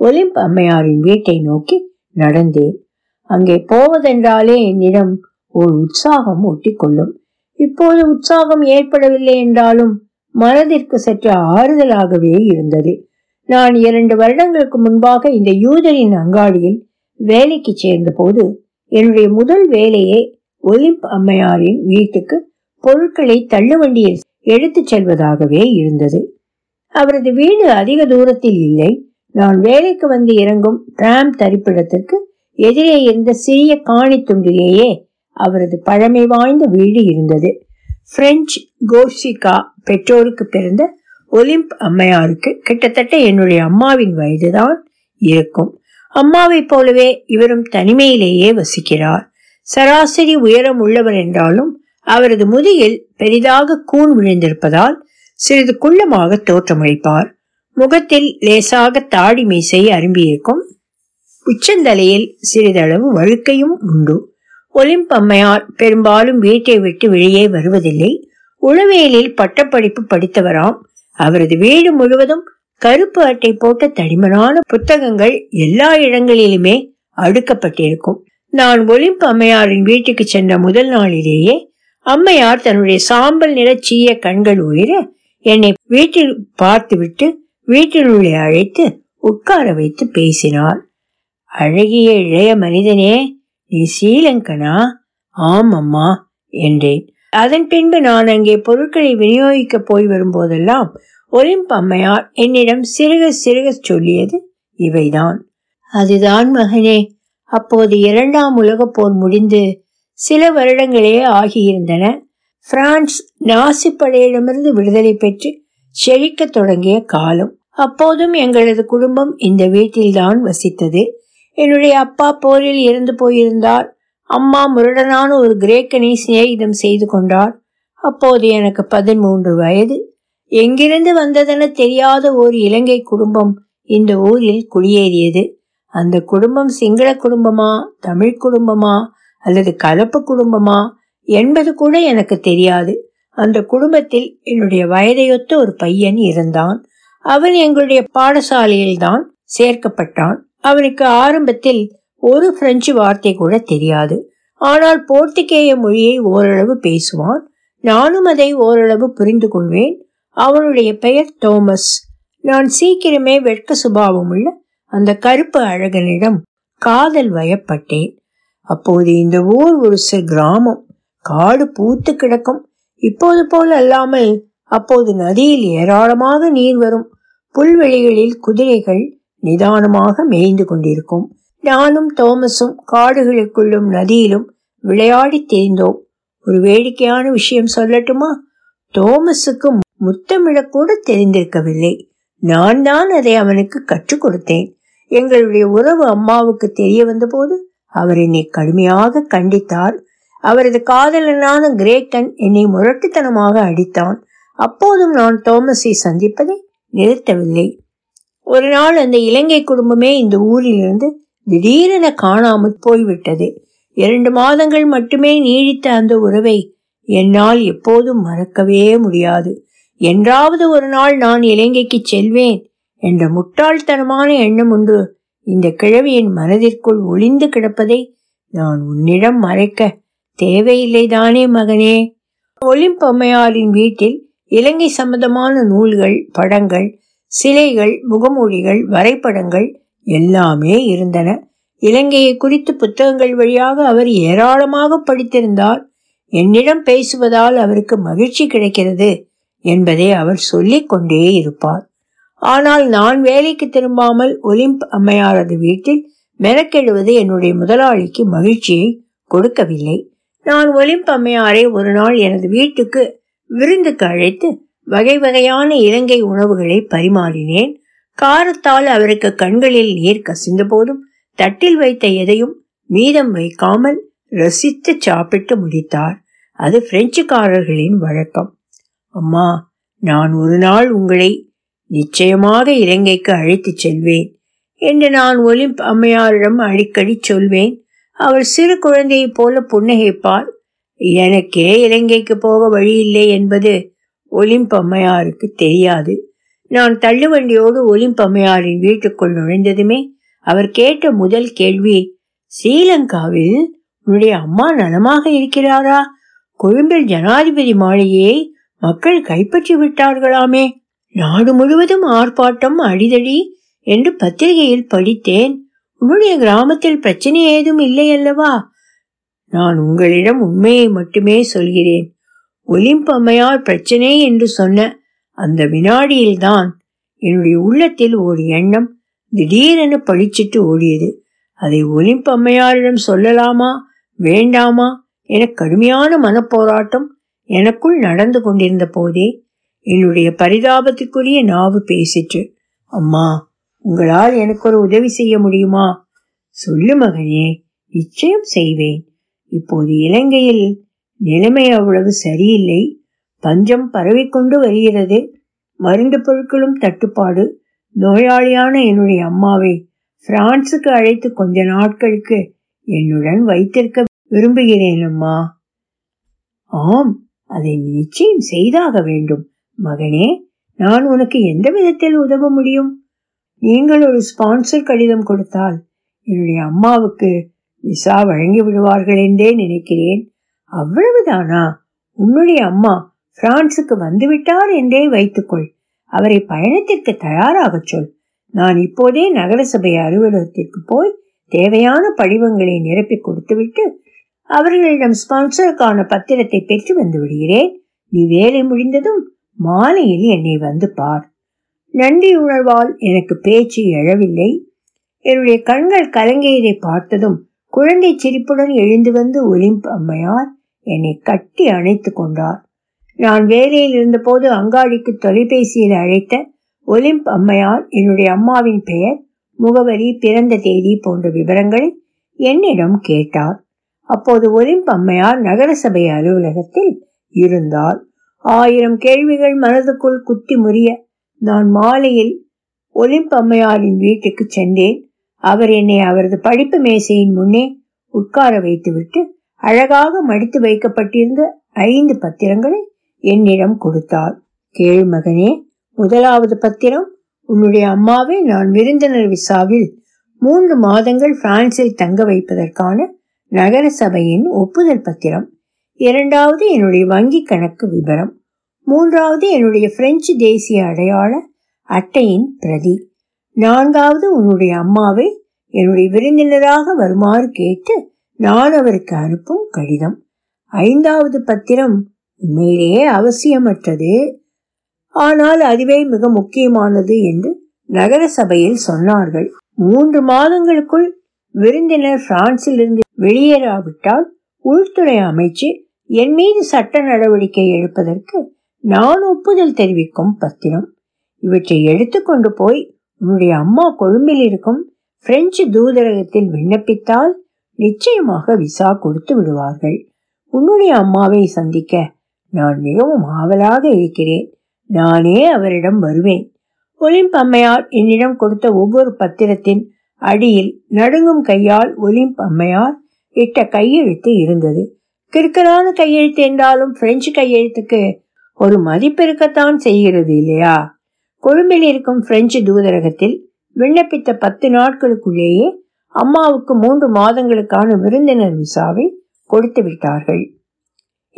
ஒலிம்ப் அம்மையாரின் வீட்டை நோக்கி நடந்தேன். அங்கே போவதென்றாலே என்னிடம் ஒரு உற்சாகம் ஒட்டிக்கொள்ளும். இப்போது உற்சாகம் ஏற்படவில்லை என்றாலும் மனதிற்கு சற்று ஆறுதலாகவே இருந்தது. நான் இரண்டு வருடங்களுக்கு முன்பாக இந்த யூதரின் அங்காடியில் வேலைக்கு சேர்ந்த போது என்னுடைய முதல் வேலையே ஒலிம்ப் அம்மையாரின் வீட்டுக்கு பொருட்களை தள்ளுவண்டியில் எடுத்துச் செல்வதாகவே இருந்தது. அவரது வீடு அதிக தூரத்தில் இல்லை. நான் வேலைக்கு வந்து இறங்கும் டிராம் தரிப்பிடத்திற்கு எதிரே இருந்த சிறிய காணி துண்டிலேயே அவரது பழமை வாய்ந்த வீடு இருந்தது. பிரெஞ்சு கோஷிகா பெற்றோருக்கு பிறந்த ஒலிம்ப் அம்மையாருக்கு கிட்டத்தட்ட என்னுடைய அம்மாவின் வயதுதான் இருக்கும். அம்மாவைப் போலவே இவரும் தனிமையிலேயே வசிக்கிறார். சராசரி உயரம் உள்ளவர் என்றாலும் அவரது முதுகில் பெரிதாக கூன் விழுந்திருப்பதால் சிறிது குள்ளமாக தோற்றமளிப்பார். முகத்தில் லேசாக தாடி மீசை அரும்பியிருக்கும். உச்சந்தலையில் சிறிதளவு வழுக்கையும் உண்டு. ஒலிம்ப் அம்மையார் பெரும்பாலும் வீட்டை விட்டு வெளியே வருவதில்லை. உளவியலில் பட்டப்படிப்பு படித்தவராம். அவரது வீடு முழுவதும் கருப்பு அட்டை போட்ட தடிமனான புத்தகங்கள் எல்லா இடங்களிலுமே அடுக்கப்பட்டிருக்கும். நான் ஒலிம்ப் அம்மையாரின் வீட்டுக்கு சென்ற முதல் நாளிலேயே அம்மையார் தன்னுடைய சாம்பல் நிற சீய கண்கள் உயிர என்னை வீட்டில் பார்த்துவிட்டு வீட்டினுள்ளே அழைத்து உட்கார வைத்து பேசினார். அழகிய இளைய மனிதனே நீ ஸ்ரீலங்கனா? ஆமம்மா என்றேன். அதன் பின்பு நான் அங்கே பொருட்களை விநியோகிக்க போய் வரும்போதெல்லாம் ஒலிம்ப் அம்மையார் என்னிடம் சிறுக சிறுக சொல்லியது இவைதான். அதுதான் மகனே அப்போது இரண்டாம் உலகப் போர் முடிந்து சில வருடங்களே ஆகியிருந்தன. பிரான்ஸ் நாசிப்படையிடமிருந்து விடுதலை பெற்று செழிக்க தொடங்கிய காலம். அப்போதும் எங்களது குடும்பம் இந்த வீட்டில்தான் வசித்தது. என்னுடைய அப்பா போரில் இறந்து போயிருந்தார். அம்மா முரடனான ஒரு கிரேக்கனை சிநேகிதம் செய்து கொண்டார் அப்போது எனக்கு பதிமூன்று வயது. எங்கிருந்து வந்ததென தெரியாத ஒரு இலங்கை குடும்பம் இந்த ஊரில் குடியேறியது. அந்த குடும்பம் சிங்கள குடும்பமா தமிழ் குடும்பமா அல்லது கலப்பு குடும்பமா என்பது கூட எனக்கு தெரியாது. அந்த குடும்பத்தில் என்னுடைய வயதையொத்த ஒரு பையன் இருந்தான். அவன் எங்களுடைய பாடசாலையில் தான் சேர்க்கப்பட்டான். அவனுக்கு ஆரம்பத்தில் ஒரு பிரெஞ்சு வார்த்தை கூட தெரியாது. ஆனால் போர்த்துகேய மொழியை ஓரளவு பேசுவான். நானும் அதை ஓரளவு புரிந்து கொள்வேன். அவனுடைய பெயர் தோமஸ் நான் சீக்கிரமே வெட்க சுபாவம் உள்ள அந்த கருப்பு அழகனிடம் காதல் வயப்பட்டேன். அப்போது இந்த ஊர் ஒரு சிறு கிராமம். காடு பூத்து கிடக்கும். இப்போது போல் அல்லாமல் அப்போது நதியில் ஏராளமாக நீர் வரும். புல்வெளிகளில் குதிரைகள் நிதானமாக மேய்ந்து கொண்டிருக்கும். நானும் தோமஸும் காடுகளுக்குள்ளும் நதியிலும் விளையாடி தெரிந்தோம் ஒரு வேடிக்கையான விஷயம் சொல்லட்டுமா? தோமஸுக்கு முத்தமிழக்கூட தெரிந்திருக்கவில்லை. நான் தான் அதை அவனுக்கு கற்றுக் கொடுத்தேன். எங்களுடைய உறவு அம்மாவுக்கு தெரிய வந்தபோது அவர் என்னை கடுமையாக கண்டித்தார். அவரது காதலனான கிரேக்கன் என்னை முரட்டுத்தனமாக அடித்தான். அப்போதும் நான் தோமஸை சந்திப்பதை நிறுத்தவில்லை. ஒரு நாள் அந்த இலங்கை குடும்பமே இந்த ஊரிலிருந்து திடீரென காணாமல் போய்விட்டது. இரண்டு மாதங்கள் மட்டுமே நீடித்த அந்த உறவை என்னால் எப்போதும் மறக்கவே முடியாது. என்றாவது ஒரு நாள் நான் இலங்கைக்கு செல்வேன் என்ற முட்டாள்தனமான எண்ணம் ஒன்று இந்த கிழவியின் மனதிற்குள் ஒளிந்து கிடப்பதை நான் உன்னிடம் மறைக்க தேவையில்லைதானே மகனே. ஒளிம்பம்மையாரின் வீட்டில் இலங்கை சம்பந்தமான நூல்கள் படங்கள் சிலைகள் முகமூடிகள் வரைபடங்கள் எல்லாமே இருந்தன. இலங்கையை குறித்து புத்தகங்கள் வழியாக அவர் ஏராளமாக படித்திருந்தார். என்னிடம் பேசுவதால் அவருக்கு மகிழ்ச்சி கிடைக்கிறது என்பதை அவர் சொல்லிக் கொண்டே இருப்பார். ஆனால் நான் வேலைக்கு திரும்பாமல் ஒலிம்ப் அம்மையாரது வீட்டில் மெனக்கெடுவது என்னுடைய முதலாளிக்கு மகிழ்ச்சியை கொடுக்கவில்லை. நான் ஒலிம்ப் அம்மையாரை ஒரு நாள் எனது வீட்டுக்கு விருந்துக்கு அழைத்து வகை வகையான இலங்கை உணவுகளை பரிமாறினேன். காரத்தால் அவருக்கு கண்களில் நீர் கசிந்த போதும் தட்டில் வைத்த எதையும் மீதம் வைக்காமல் ரசித்து சாப்பிட்டு முடித்தார். அது பிரெஞ்சுக்காரர்களின் வழக்கம். அம்மா நான் ஒரு நாள் உங்களை நிச்சயமாக இலங்கைக்கு அழைத்துச் செல்வேன் என்று நான் ஒலிம்ப் அம்மையாரிடம் அடிக்கடி சொல்வேன். அவர் சிறு குழந்தையைப் போல புன்னகைப்பார். எனக்கே இலங்கைக்கு போக வழியில்லை என்பது ஒலிம்ப் அம்மையாருக்கு தெரியாது. நான் தள்ளுவண்டியோடு ஒலிம்ப் வீட்டுக்குள் நுழைந்ததுமே அவர் கேட்ட முதல் கேள்வி ஸ்ரீலங்காவில் உன்னுடைய அம்மா நலமாக இருக்கிறாரா? கொழும்பில் ஜனாதிபதி மாளிகையை மக்கள் கைப்பற்றி விட்டார்களாமே? நாடு முழுவதும் ஆர்ப்பாட்டம் அடிதடி என்று பத்திரிகையில் படித்தேன். உன்னுடைய கிராமத்தில் பிரச்சனை ஏதும் இல்லை அல்லவா? நான் உங்களிடம் உண்மையை மட்டுமே சொல்கிறேன். ஒலிம்பம்மையார் பிரச்சனை என்று சொன்ன அந்த வினாடியில்தான் என்னுடைய உள்ளத்தில் ஒரு எண்ணம் திடீரென பழிச்சிட்டு ஓடியது. அதை ஒலிம்பம்மையாரிடம் சொல்லலாமா வேண்டாமா என கடுமையான மனப்போராட்டம் எனக்குள் நடந்து கொண்டிருந்த போதே என்னுடைய பரிதாபத்துக்குரிய நாவு பேசிற்று. அம்மா உங்களால் எனக்கு ஒரு உதவி செய்ய முடியுமா? சொல்லு மகனே நிச்சயம் செய்வேன். இப்போது இலங்கையில் நிலைமை அவ்வளவு சரியில்லை. பஞ்சம் பரவிக்கொண்டு வருகிறது. மருந்து பொருட்களும் தட்டுப்பாடு. நோயாளியான என்னுடைய அம்மாவை பிரான்சுக்கு அழைத்து கொஞ்ச நாட்களுக்கு என்னுடன் வைத்திருக்க விரும்புகிறேன் அம்மா. ஆம் அதை நிச்சயம் செய்தாக வேண்டும். மகனே நான் உனக்கு எந்த விதத்தில் உதவ முடியும்? நீங்கள் ஒரு ஸ்பான்சர் கடிதம் கொடுத்தால் என்னுடைய அம்மாவுக்கு விசா வழங்கி விடுவார்கள் என்றே நினைக்கிறேன். அவ்வளவுதானா? உன்னுடைய அம்மா பிரான்சுக்கு வந்துவிட்டார் என்றே வைத்துக்கொள். அவரை பயணத்திற்கு தயாராகச் சொல். நான் இப்போதே நகரசபை அலுவலகத்திற்கு போய் தேவையான படிவங்களை நிரப்பி கொடுத்துவிட்டு அவர்களிடம் ஸ்பான்சருக்கான பத்திரத்தை பெற்று வந்து விடுகிறேன். நீ வேலை முடிந்ததும் மாலையில் என்னை வந்து பார். நன்றி உணர்வால் எனக்கு பேச்சு எழவில்லை. என்னுடைய கண்கள் கலங்கியதை பார்த்ததும் குழந்தை சிரிப்புடன் எழுந்து வந்து ஒலிம்ப் அம்மையார் என்னை கட்டி அணைத்து கொண்டார். நான் வேலையில் இருந்தபோது அங்காடிக்கு தொலைபேசியில் அழைத்த ஒலிம்ப் அம்மையார் என்னுடைய அம்மாவின் பெயர் முகவரி பிறந்த தேதி போன்ற விவரங்களை என்னிடம் கேட்டார். அப்போது ஒலிம்ப் அம்மையார் நகரசபை அலுவலகத்தில் இருந்தார். ஆயிரம் கேள்விகள் மனதுக்குள் குத்தி முறிய நான் மாலையில் ஒலிம்ப் அம்மையாரின் வீட்டுக்கு சென்றேன். அவர் என்னை அவரது படிப்பு மேசையின் முன்னே உட்கார வைத்துவிட்டு அழகாக மடித்து வைக்கப்பட்டிருந்த ஐந்து பத்திரங்களை என்னிடம் கொடுத்தார் கேள் மகனே முதலாவது பத்திரம் உன்னுடைய அம்மாவை நான் விருந்தினர் விசாவில் மூன்று மாதங்கள் பிரான்சில் தங்க வைப்பதற்கான நகர சபையின் ஒப்புதல் பத்திரம். இரண்டாவது என்னுடைய வங்கி கணக்கு விவரம் மூன்றாவது என்னுடைய பிரெஞ்சு தேசிய அடையாள அட்டையின் பிரதி. நான்காவது உன்னுடைய அம்மாவை என்னுடைய விருந்தினராக வருமாறு கேட்டு நான் அவருக்கு அனுப்பும் கடிதம். ஐந்தாவது பத்திரம் உண்மையிலேயே அவசியமற்றது. ஆனால் அதுவே மிக முக்கியமானது என்று நகர சபையில் சொன்னார்கள். மூன்று மாதங்களுக்குள் விருந்தினர் பிரான்சில் இருந்து வெளியேறாவிட்டால் உள்துறை அமைச்சு என் மீது சட்ட நடவடிக்கை எடுப்பதற்கு நான் ஒப்புதல் தெரிவிக்கும் பத்திரம். இவற்றை எடுத்துக்கொண்டு போய் உன்னுடைய அம்மா கொழும்பில் இருக்கும் பிரெஞ்சு தூதரகத்தில் விண்ணப்பித்தால் நிச்சயமாக விசா கொடுத்து விடுவார்கள். உன்னுடைய அம்மாவை சந்திக்க நான் மிகவும் ஆவலாக இருக்கிறேன். நானே அவரிடம் வருவேன். ஒலிம்ப் அம்மையார் என்னிடம் கொடுத்த ஒவ்வொரு பத்திரத்தின் அடியில் நடுங்கும் கையால் ஒலிம்ப் அம்மையார் இட்ட கையெழுத்து இருந்தது. கிறுக்கலான கையெழுத்து என்றாலும் பிரெஞ்சு கையெழுத்துக்கு ஒரு மதிப்பு இருக்கத்தான் செய்கிறது இல்லையா? கொழும்பில் இருக்கும் பிரெஞ்சு தூதரகத்தில் விண்ணப்பித்த பத்து நாட்களுக்குள்ளேயே அம்மாவுக்கு மூன்று மாதங்களுக்கான விருந்தினர் விசாவை கொடுத்து விட்டார்கள்.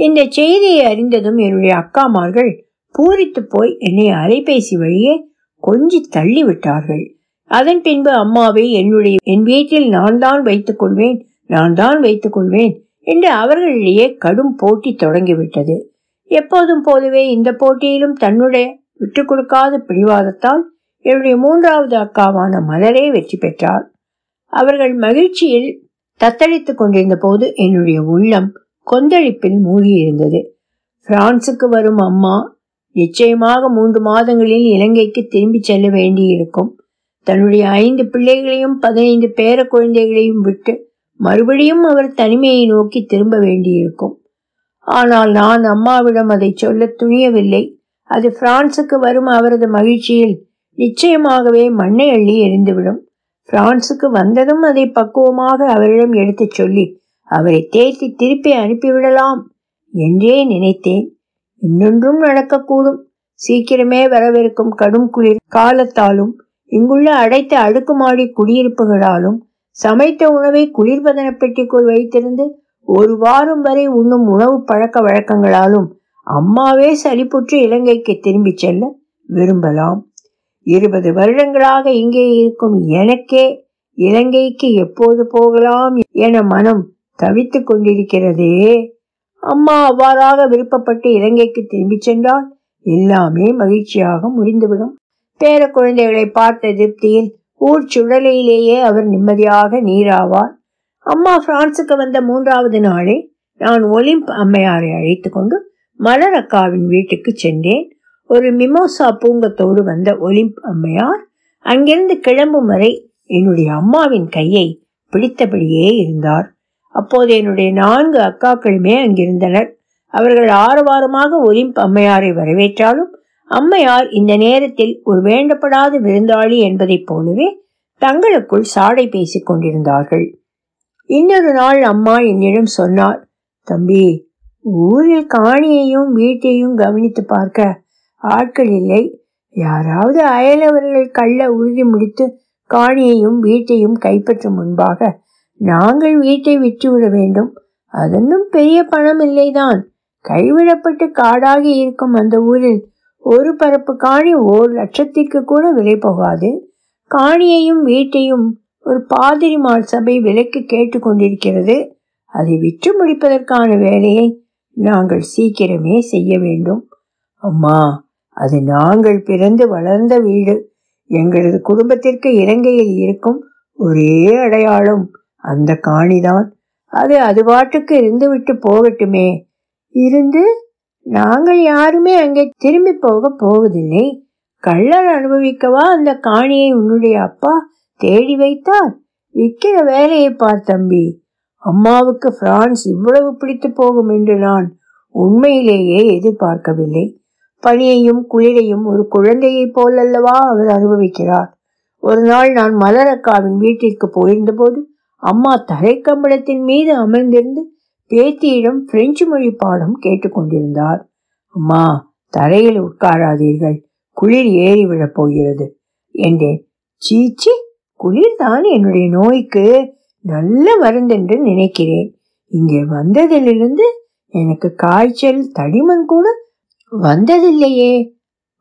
இந்த செய்தியை அறிந்ததும் என்னுடைய அக்காமார்கள் பூரித்து போய் என்னை அலைபேசி வழியே கொஞ்சி தள்ளி விட்டார்கள் அதன் பின்பு அம்மாவை என்னுடைய என் வீட்டில் நான் தான் வைத்துக் கொள்வேன் நான் தான் வைத்துக் கொள்வேன் என்று அவர்களிடையே கடும் போட்டி தொடங்கிவிட்டது. எப்போதும் போலவே இந்த போட்டியிலும் தன்னுடைய விட்டுக் கொடுக்காத பிடிவாதத்தால் என்னுடைய மூன்றாவது அக்காவான மலரே வெற்றி பெற்றார் அவர்கள் மகிழ்ச்சியில் தத்தளித்துக் கொண்டிருந்த போது என்னுடைய உள்ளம் கொந்தளிப்பில் மூழ்கியிருந்தது. பிரான்சுக்கு வரும் அம்மா நிச்சயமாக மூன்று மாதங்களில் இலங்கைக்கு திரும்பி செல்ல வேண்டியிருக்கும். தன்னுடைய ஐந்து பிள்ளைகளையும் பதினைந்து பேர குழந்தைகளையும் விட்டு மறுபடியும் அவர் தனிமையை நோக்கி திரும்ப வேண்டியிருக்கும். ஆனால் நான் அம்மாவிடம் அதை சொல்ல துணியவில்லை. அது பிரான்சுக்கு வரும் அவரது மகிழ்ச்சியில் நிச்சயமாகவே மண்ணை அள்ளி எரிந்துவிடும் பிரான்சுக்கு வந்ததும் அதை பக்குவமாக அவரிடம் எடுத்துச் சொல்லி அவரை தேர்த்தி திருப்பி அனுப்பிவிடலாம் என்றே நினைத்தேன். இன்னொன்றும் நடக்கக்கூடும். சீக்கிரமே வரவிருக்கும் கடும் குளிர் காலத்தாலும் இங்குள்ள அடைத்த அடுக்குமாடி குடியிருப்புகளாலும் சமைத்த உணவை குளிர்பதன பெட்டிக்குள் வைத்திருந்து ஒரு வாரம் வரை உண்ணும் உணவு பழக்க வழக்கங்களாலும் அம்மாவே சலிப்புற்று இலங்கைக்கு திரும்பிச் செல்ல விரும்பலாம். இருபது வருடங்களாக இங்கே இருக்கும் எனக்கே இலங்கைக்கு எப்போது போகலாம் என மனம் தவித்துக் கொண்டிருக்கிறதே. அம்மா அவ்வாறாக விருப்பப்பட்டு இலங்கைக்கு திரும்பிச் சென்றால் எல்லாமே மகிழ்ச்சியாக முடிந்துவிடும். பேர குழந்தைகளை பார்த்த திருப்தியில் ஊர் சுடலையிலேயே அவர் நிம்மதியாக நீராவார். அம்மா பிரான்சுக்கு வந்த மூன்றாவது நாளே நான் ஒலிம்ப் அம்மையாரை அழைத்து கொண்டு மலர் அக்காவின் வீட்டுக்கு சென்றேன். ஒரு மிமோசா பூங்கத்தோடு வந்த ஒலிம்ப் அம்மையார் அங்கிருந்து கிளம்பும் வரை என்னுடைய அம்மாவின் கையை பிடித்தபடியே இருந்தார். அப்போது என்னுடைய நான்கு அக்காக்களுமே அங்கிருந்தனர். அவர்கள் ஆரவாரமாக ஒலிம்ப் அம்மையாரை வரவேற்றாலும் அம்மையார் இந்த நேரத்தில் ஒரு வேண்டப்படாத விருந்தாளி என்பதைப் போலவே தங்களுக்குள் சாடை பேசிக் கொண்டிருந்தார்கள். இன்னொரு நாள் அம்மா என்னிடம் சொன்னார் தம்பி ஊரில் காணியையும் வீட்டையும் கவனித்து பார்க்க ஆட்கள் இல்லை. யாராவது அயலவர்கள் கள்ள உறுதி முடித்து காணியையும் வீட்டையும் கைப்பற்றும் முன்பாக நாங்கள் வீட்டை விற்றுவிட வேண்டும். அதன்னும் பெரிய பணம் இல்லைதான். கைவிடப்பட்டு காடாகி இருக்கும் அந்த ஊரில் ஒரு பரப்பு காணி ஓர் லட்சத்திற்கு கூட விலை போகாது. காணியையும் வீட்டையும் ஒரு பாதிரிமால் சபை விலைக்கு கேட்டுக்கொண்டிருக்கிறது அதை விற்று முடிப்பதற்கான வேலையை நாங்கள் சீக்கிரமே செய்ய வேண்டும். அம்மா அது நாங்கள் பிறந்து வளர்ந்த வீடு. எங்களது குடும்பத்திற்கு இலங்கையில் இருக்கும் ஒரே அடையாளம். அந்த காணிதான். அது அது பாட்டுக்கு இருந்து விட்டு போகட்டுமே. இருந்து நாங்கள் யாருமே அங்கே திரும்பி போக போவதில்லை. கள்ளர் அனுபவிக்கவா அந்த காணியை உன்னுடைய அப்பா தேடி வைத்தார்? விற்கிற வேலையை பார் தம்பி. அம்மாவுக்கு பிரான்ஸ் இவ்வளவு பிடித்து போகும் என்று நான் உண்மையிலேயே எதிர்பார்க்கவில்லை. பனியையும் குளிரையும் ஒரு குழந்தையைப் போலல்லவா அவர் அனுபவிக்கிறார். ஒரு நாள் நான் மலரக்காவின் வீட்டிற்கு போயிருந்தபோது அம்மா தரைக்கம்பளத்தின் மீது அமர்ந்திருந்து பேத்தியிடம் பிரெஞ்சு மொழி பாடம் கேட்டுக்கொண்டிருந்தார் அம்மா தரையில் உட்காராதீர்கள். குளிர் ஏறி விழப் போகிறது. என்றேன். சீச்சி குளிர்தான் என்னுடைய நோய்க்கு நல்ல மருந்தென்று நினைக்கிறேன். இங்கே வந்ததிலிருந்து எனக்கு காய்ச்சல் தடிமன் கூட வந்ததில்லையே.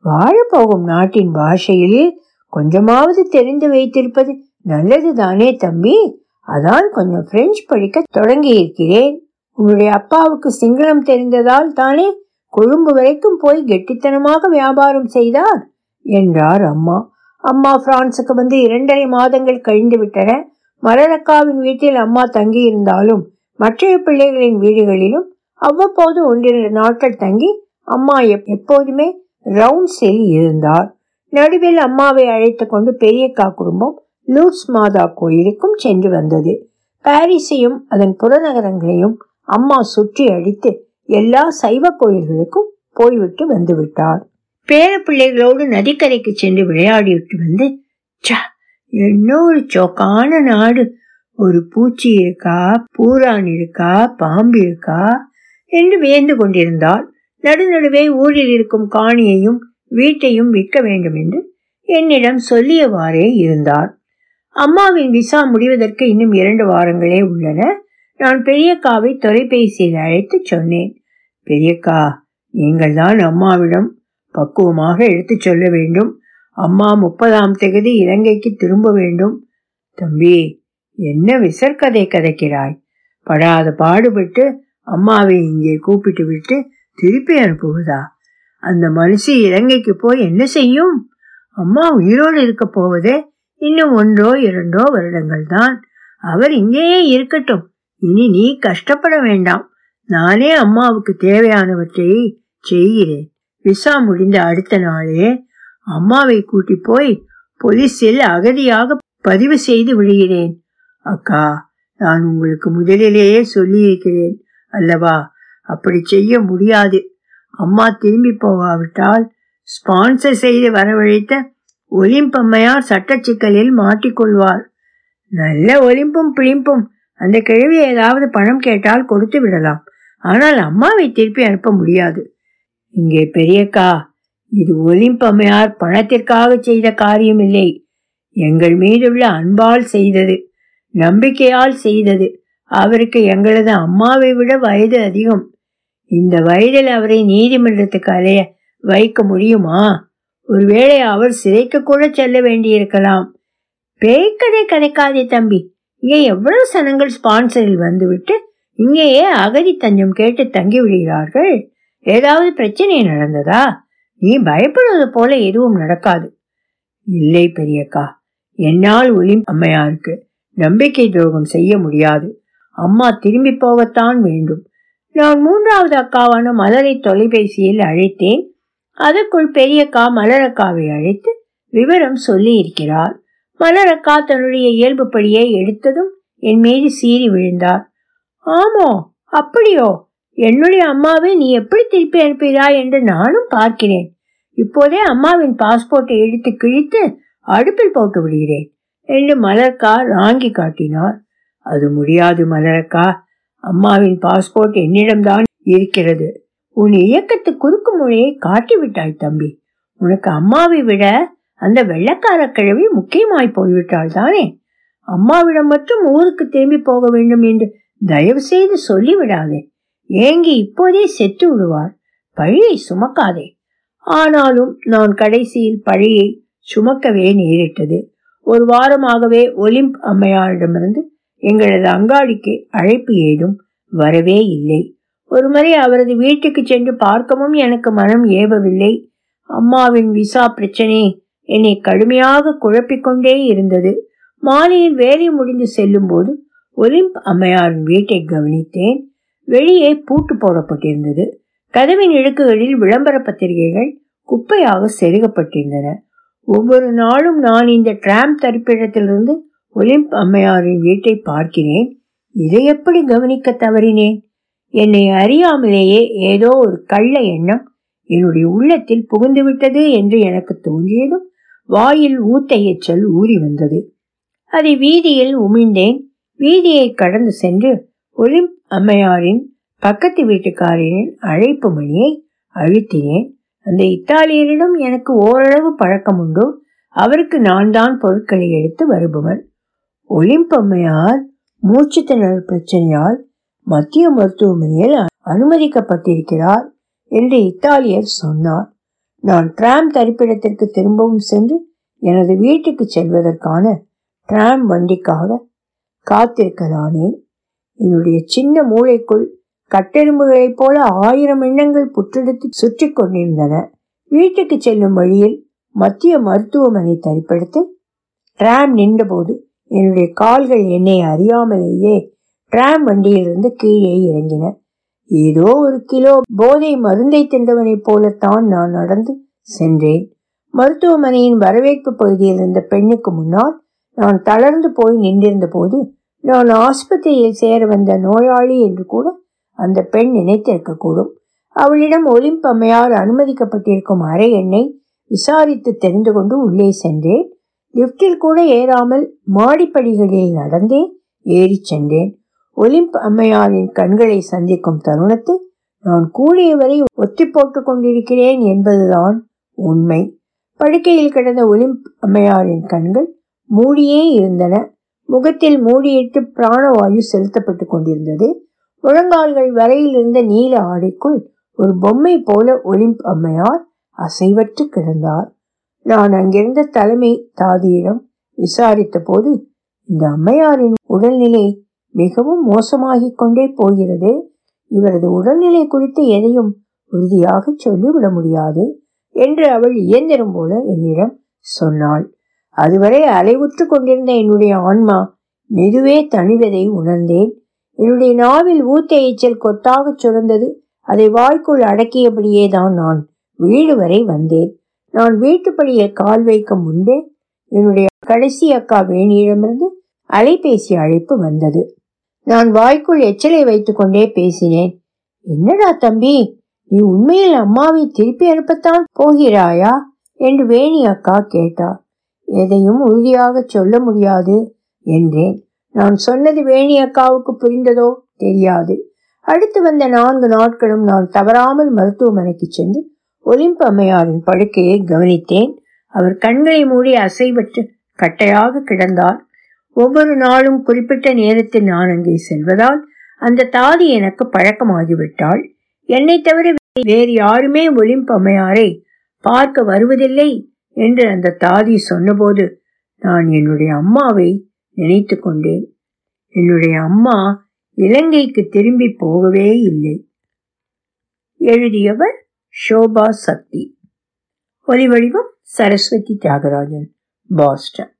வாழப்போகும் நாட்டின் பாஷையில் கொஞ்சமாவது தெரிந்து வைத்திருப்பது நல்லது தானே தம்பி? அதான் கொஞ்சம் பிரெஞ்சு படிக்க தொடங்கி இருக்கிறேன் உன்னுடைய அப்பாவுக்கு சிங்களம் தெரிந்ததால் தானே கொழும்பு வரைக்கும் போய் கெட்டித்தனமாக வியாபாரம் செய்தார்? என்றார் அம்மா. அம்மா பிரான்சுக்கு வந்து இரண்டரை மாதங்கள் கழிந்து விட்டன. மரணக்காவின் வீட்டில் அம்மா தங்கி இருந்தாலும் மற்ற பிள்ளைகளின் வீடுகளிலும் அவ்வப்போது ஒன்றிரண்டு நாட்கள் தங்கி அம்மா எப்போதுமே ரவுண்ட்ஸில் இருந்தார். நடுவில் அம்மாவை அழைத்து கொண்டு பெரியக்கா குடும்பம் லூட்ஸ் மாதா கோயிலுக்கும் சென்று வந்தது. பாரிஸையும் அதன் புறநகரங்களையும் அம்மா சுற்றி அடித்து எல்லா சைவ கோயில்களுக்கும் போய்விட்டு வந்து விட்டார். பேர பிள்ளைகளோடு நதிக்கரைக்கு சென்று விளையாடிவிட்டு வந்து என்ன ஒரு சோக்கான நாடு. ஒரு பூச்சி இருக்கா? பூரான் இருக்கா? பாம்பு இருக்கா? என்று வியந்து கொண்டிருந்தாள். நடுநடுவே ஊரில் இருக்கும் காணியையும் வீட்டையும் விற்க வேண்டும் என்று என்னிடம் சொல்லியவாறே இருந்தார். அம்மாவின் விசா முடிவதற்கு இன்னும் இரண்டு வாரங்களே உள்ளன. நான் பெரியக்காவை தொலைபேசியில் அழைத்து சொன்னேன்.
பெரியக்கா நீங்கள் தான் அம்மாவிடம் பக்குவமாக எடுத்துச் சொல்ல வேண்டும். அம்மா முப்பதாம் தேதி இலங்கைக்கு திரும்ப வேண்டும். தம்பி என்ன விசற்கதை கதைக்கிறாய்? படாத பாடுபட்டு அம்மாவை இங்கே கூப்பிட்டு விட்டு திருப்பி அனுப்புவதா? அந்த மனுஷி இலங்கைக்கு போய் என்ன செய்யும்? அம்மா உயிரோடு இருக்க போவதே இன்னும் ஒன்றோ இரண்டோ வருடங்கள் தான் அவர் இங்கேயே இருக்கட்டும். இனி நீ கஷ்டப்பட வேண்டாம். நானே அம்மாவுக்கு தேவையானவற்றை செய்கிறேன். விசா முடிந்த அடுத்த நாளே அம்மாவை கூட்டி போய் போலீஸில் அகதியாக பதிவு செய்து விடுகிறேன். அக்கா நான் உங்களுக்கு முதலிலேயே சொல்லியிருக்கிறேன் அல்லவா? அப்படி செய்ய முடியாது. அம்மா திரும்பி போகாவிட்டால் ஸ்பான்சர் செய்து வரவழைத்த ஒலிம்பம்மையார் சட்டச்சிக்கலில் மாட்டிக்கொள்வார். நல்ல ஒலிம்பும் பிழிம்பும் அந்த கிழவி ஏதாவது பணம் கேட்டால் கொடுத்து விடலாம். ஆனால் அம்மாவை திருப்பி அனுப்ப முடியாது. இங்கே பெரியக்கா இது ஒலிம்பம்மையார் பணத்திற்காக செய்த காரியம் இல்லை எங்கள் மீதுள்ள அன்பால் செய்தது நம்பிக்கையால் செய்தது. அவருக்கு எங்களது அம்மாவை விட வயது அதிகம். இந்த வயதில் அவரை நீதிமன்றத்துக்கு அலைய வைக்க முடியுமா? ஒருவேளை அவர் சிறைக்கு கூட செல்ல வேண்டியிருக்கலாம். பேய்க்கதை கதைக்காதே தம்பி. இங்கே எவ்வளவு சனங்கள் ஸ்பான்சரில் வந்துவிட்டு இங்கேயே அகதி தஞ்சம் கேட்டு தங்கி விடுகிறார்கள் ஏதாவது பிரச்சனை நடந்ததா? நீ பயப்படுவது போல எதுவும் நடக்காது. இல்லை பெரியக்கா. என்னால் ஒளி அம்மையாருக்கு நம்பிக்கை துரோகம் செய்ய முடியாது. அம்மா திரும்பி போகத்தான் வேண்டும். நான் மூன்றாவது அக்காவான மலரை தொலைபேசியில் அழைத்தேன். அதற்குள் பெரியக்கா மலரக்காவை அழைத்து விவரம் சொல்லி இருக்கிறார் மலரக்கா தன்னுடைய இயல்புப்படியே எடுத்ததும் என் மீது சீறி விழுந்தார். ஆமோ அப்படியோ? என்னுடைய அம்மாவை நீ எப்படி திருப்பி அனுப்புகிறாய் என்று நானும் பார்க்கிறேன். இப்போதே அம்மாவின் பாஸ்போர்ட்டை எடுத்து கிழித்து அடுப்பில் போட்டு விடுகிறேன் என்று மலர்க்கா ராங்கி காட்டினார். அது முடியாது மலரக்கா. அம்மாவின் பாஸ்போர்ட் என்னிடம்தான் இருக்கிறது. உன் இயக்கத்து குறுக்கு மொழியை காட்டிவிட்டாய் தம்பி. உனக்கு அம்மாவை விட அந்த வெள்ளக்கார கிழவி முக்கியமாய் போய்விட்டாள் தானே. அம்மாவிடம் மட்டும் ஊருக்கு திரும்பி போக வேண்டும் என்று தயவு செய்து சொல்லிவிடாதே. ஏங்கி இப்போதே செத்து விடுவார். பழியை சுமக்காதே. ஆனாலும் நான் கடைசியில் பழியை சுமக்கவே நேரிட்டது. ஒரு வாரமாகவே ஒலிம்ப் அம்மையாரிடமிருந்து எங்களது அங்காடிக்கு அழைப்பு ஏதும் வரவே இல்லை. ஒருமுறை அவரது வீட்டுக்கு சென்று பார்க்கவும் எனக்கு மனம் ஏவவில்லை. அம்மாவின் விசா பிரச்சனை என்னை கடுமையாக குழப்பிக்கொண்டே இருந்தது. மாலையில் வேலை முடிந்து செல்லும் போது ஒலிம்ப் அம்மையாரின் வீட்டை கவனித்தேன். வெளியே பூட்டு போடப்பட்டிருந்தது. கதவின் இழுக்குகளில் விளம்பர பத்திரிகைகள் குப்பையாக செருகப்பட்டிருந்தன. ஒவ்வொரு நாளும் நான் இந்த டிராம் தரிப்பிடத்திலிருந்து ஒலிம்ப் அம்மையாரின் வீட்டை பார்க்கிறேன். இதை எப்படி கவனிக்க தவறினேன்? என்னை அறியாமலேயே ஏதோ ஒரு கள்ள எண்ணம் என்னுடைய உள்ளத்தில் புகுந்துவிட்டது என்று எனக்கு தோன்றியதும் வாயில் ஊத்த எச்சல் ஊறி வந்தது. அதை வீதியில் உமிழ்ந்தேன். வீதியை கடந்து சென்று ஒலிம்ப் அம்மையாரின் பக்கத்து வீட்டுக்காரரின் அழைப்பு மணியை அழுத்தினேன். அந்த இத்தாலியரிடம் எனக்கு ஓரளவு பழக்கம் உண்டு. அவருக்கு நான் தான் பொருட்களை எடுத்து வருபவன். ஒலிம்ப் மூச்சுத்திணறல் மூச்சு திணறல் பிரச்சனையால் மத்திய மருத்துவமனையில் அனுமதிக்கப்பட்டிருக்கிறார் என்று இத்தாலியர் சொன்னார். நான் டிராம் தரிப்பிடத்திற்கு திரும்பவும் சென்று எனது வீட்டுக்கு செல்வதற்கான டிராம் வண்டிக்காக காத்திருக்கலானேன் என்னுடைய சின்ன மூளைக்குள் கட்டெலும்புகளைப் போல ஆயிரம் எண்ணங்கள் புற்றெடுத்து சுற்றி கொண்டிருந்தன. வீட்டுக்கு செல்லும் வழியில் மத்திய மருத்துவமனை தரிப்பிடத்தில் டிராம் நின்றபோது என்னுடைய கால்கள் என்னை அறியாமலேயே டிராம் வண்டியிலிருந்து கீழே இறங்கின ஏதோ ஒரு கிலோ போதை மருந்தை தின்றவனைப் போலத்தான் நான் நடந்து சென்றேன். மருத்துவமனையின் வரவேற்பு பகுதியில் இருந்த பெண்ணுக்கு முன்னால் நான் தளர்ந்து போய் நின்றிருந்த போது நான் ஆஸ்பத்திரியில் சேர வந்த நோயாளி என்று கூட அந்த பெண் நினைத்திருக்கக்கூடும் அவளிடம் ஒலிம்பம்மையார் அனுமதிக்கப்பட்டிருக்கும் அறை எண்ணை விசாரித்து தெரிந்து கொண்டு உள்ளே சென்றேன். லிப்டில் கூட ஏறாமல் மாடிப்படிகளில் நடந்தே ஏறி சென்றேன். ஒலிம்ப் அம்மையாரின் கண்களை சந்திக்கும் தருணத்தை நான் கூடியவரை ஒத்தி போட்டு கொண்டிருக்கிறேன் என்பதுதான் உண்மை. படுக்கையில் கிடந்த ஒலிம்ப் அம்மையாரின் கண்கள் மூடியே இருந்தன. முகத்தில் மூடியிட்டு பிராணவாயு செலுத்தப்பட்டு கொண்டிருந்தது. முழங்கால்கள் வரையில் இருந்த நீல ஆடைக்குள் ஒரு பொம்மை போல ஒலிம்ப் அம்மையார் அசைவற்று கிடந்தார். நான் அங்கிருந்த தலைமை தாதியிடம் விசாரித்த போது இந்த அம்மையாரின் உடல்நிலை மிகவும் மோசமாகிக் கொண்டே போகிறது. இவரது உடல்நிலை குறித்து எதையும் உறுதியாக சொல்லிவிட முடியாது என்று அவள் இயந்திரம் போல என்னிடம் சொன்னாள். அதுவரை அலைவுற்று கொண்டிருந்த என்னுடைய ஆன்மா மெதுவே தணிவதை உணர்ந்தேன். என்னுடைய நாவில் ஊத்த எச்சல் கொத்தாக சுரந்தது. அதை வாய்க்குள் அடக்கியபடியே தான் நான் வீடு வரை வந்தேன். நான் வீட்டுப்படியில் கால் வைக்க முன்பே என்னுடைய கடைசி அக்கா வேணியிடமிருந்து அலைபேசி அழைப்பு வந்தது. நான் வாய்க்குள் எச்சலை வைத்துக்கொண்டே பேசினேன். என்னடா தம்பி நீ உண்மையில் அம்மாவை திருப்பி அனுப்பத்தான் போகிறாயா? என்று வேணி அக்கா கேட்டார் எதையும் உறுதியாக சொல்ல முடியாது என்றேன். நான் சொன்னது வேணி அக்காவுக்கு புரிந்ததோ? தெரியாது. அடுத்து வந்த நான்கு நாட்களும் நான் தவறாமல் மருத்துவமனைக்கு சென்று ஒலிம்ப அம்மையாரின் படுக்கையை கவனித்தேன். அவர் கண்களை மூடி அசைவற்று கட்டையாக கிடந்தார். ஒவ்வொரு நாளும் குறிப்பிட்ட நேரத்தில் நான் அங்கே செல்வதால் அந்த தாதி எனக்கு பழக்கமாகிவிட்டாள். என்னை தவிர வேறு யாருமே ஒலிம்ப பார்க்க வருவதில்லை என்று அந்த தாதி சொன்னபோது நான் என்னுடைய அம்மாவை நினைத்து கொண்டேன். என்னுடைய அம்மா இலங்கைக்கு திரும்பி போகவே இல்லை. எழுதியவர் ஷோபா சக்தி. ஒலிவடிவம் சரஸ்வதி தியாகராஜன் பாஸ்டன்.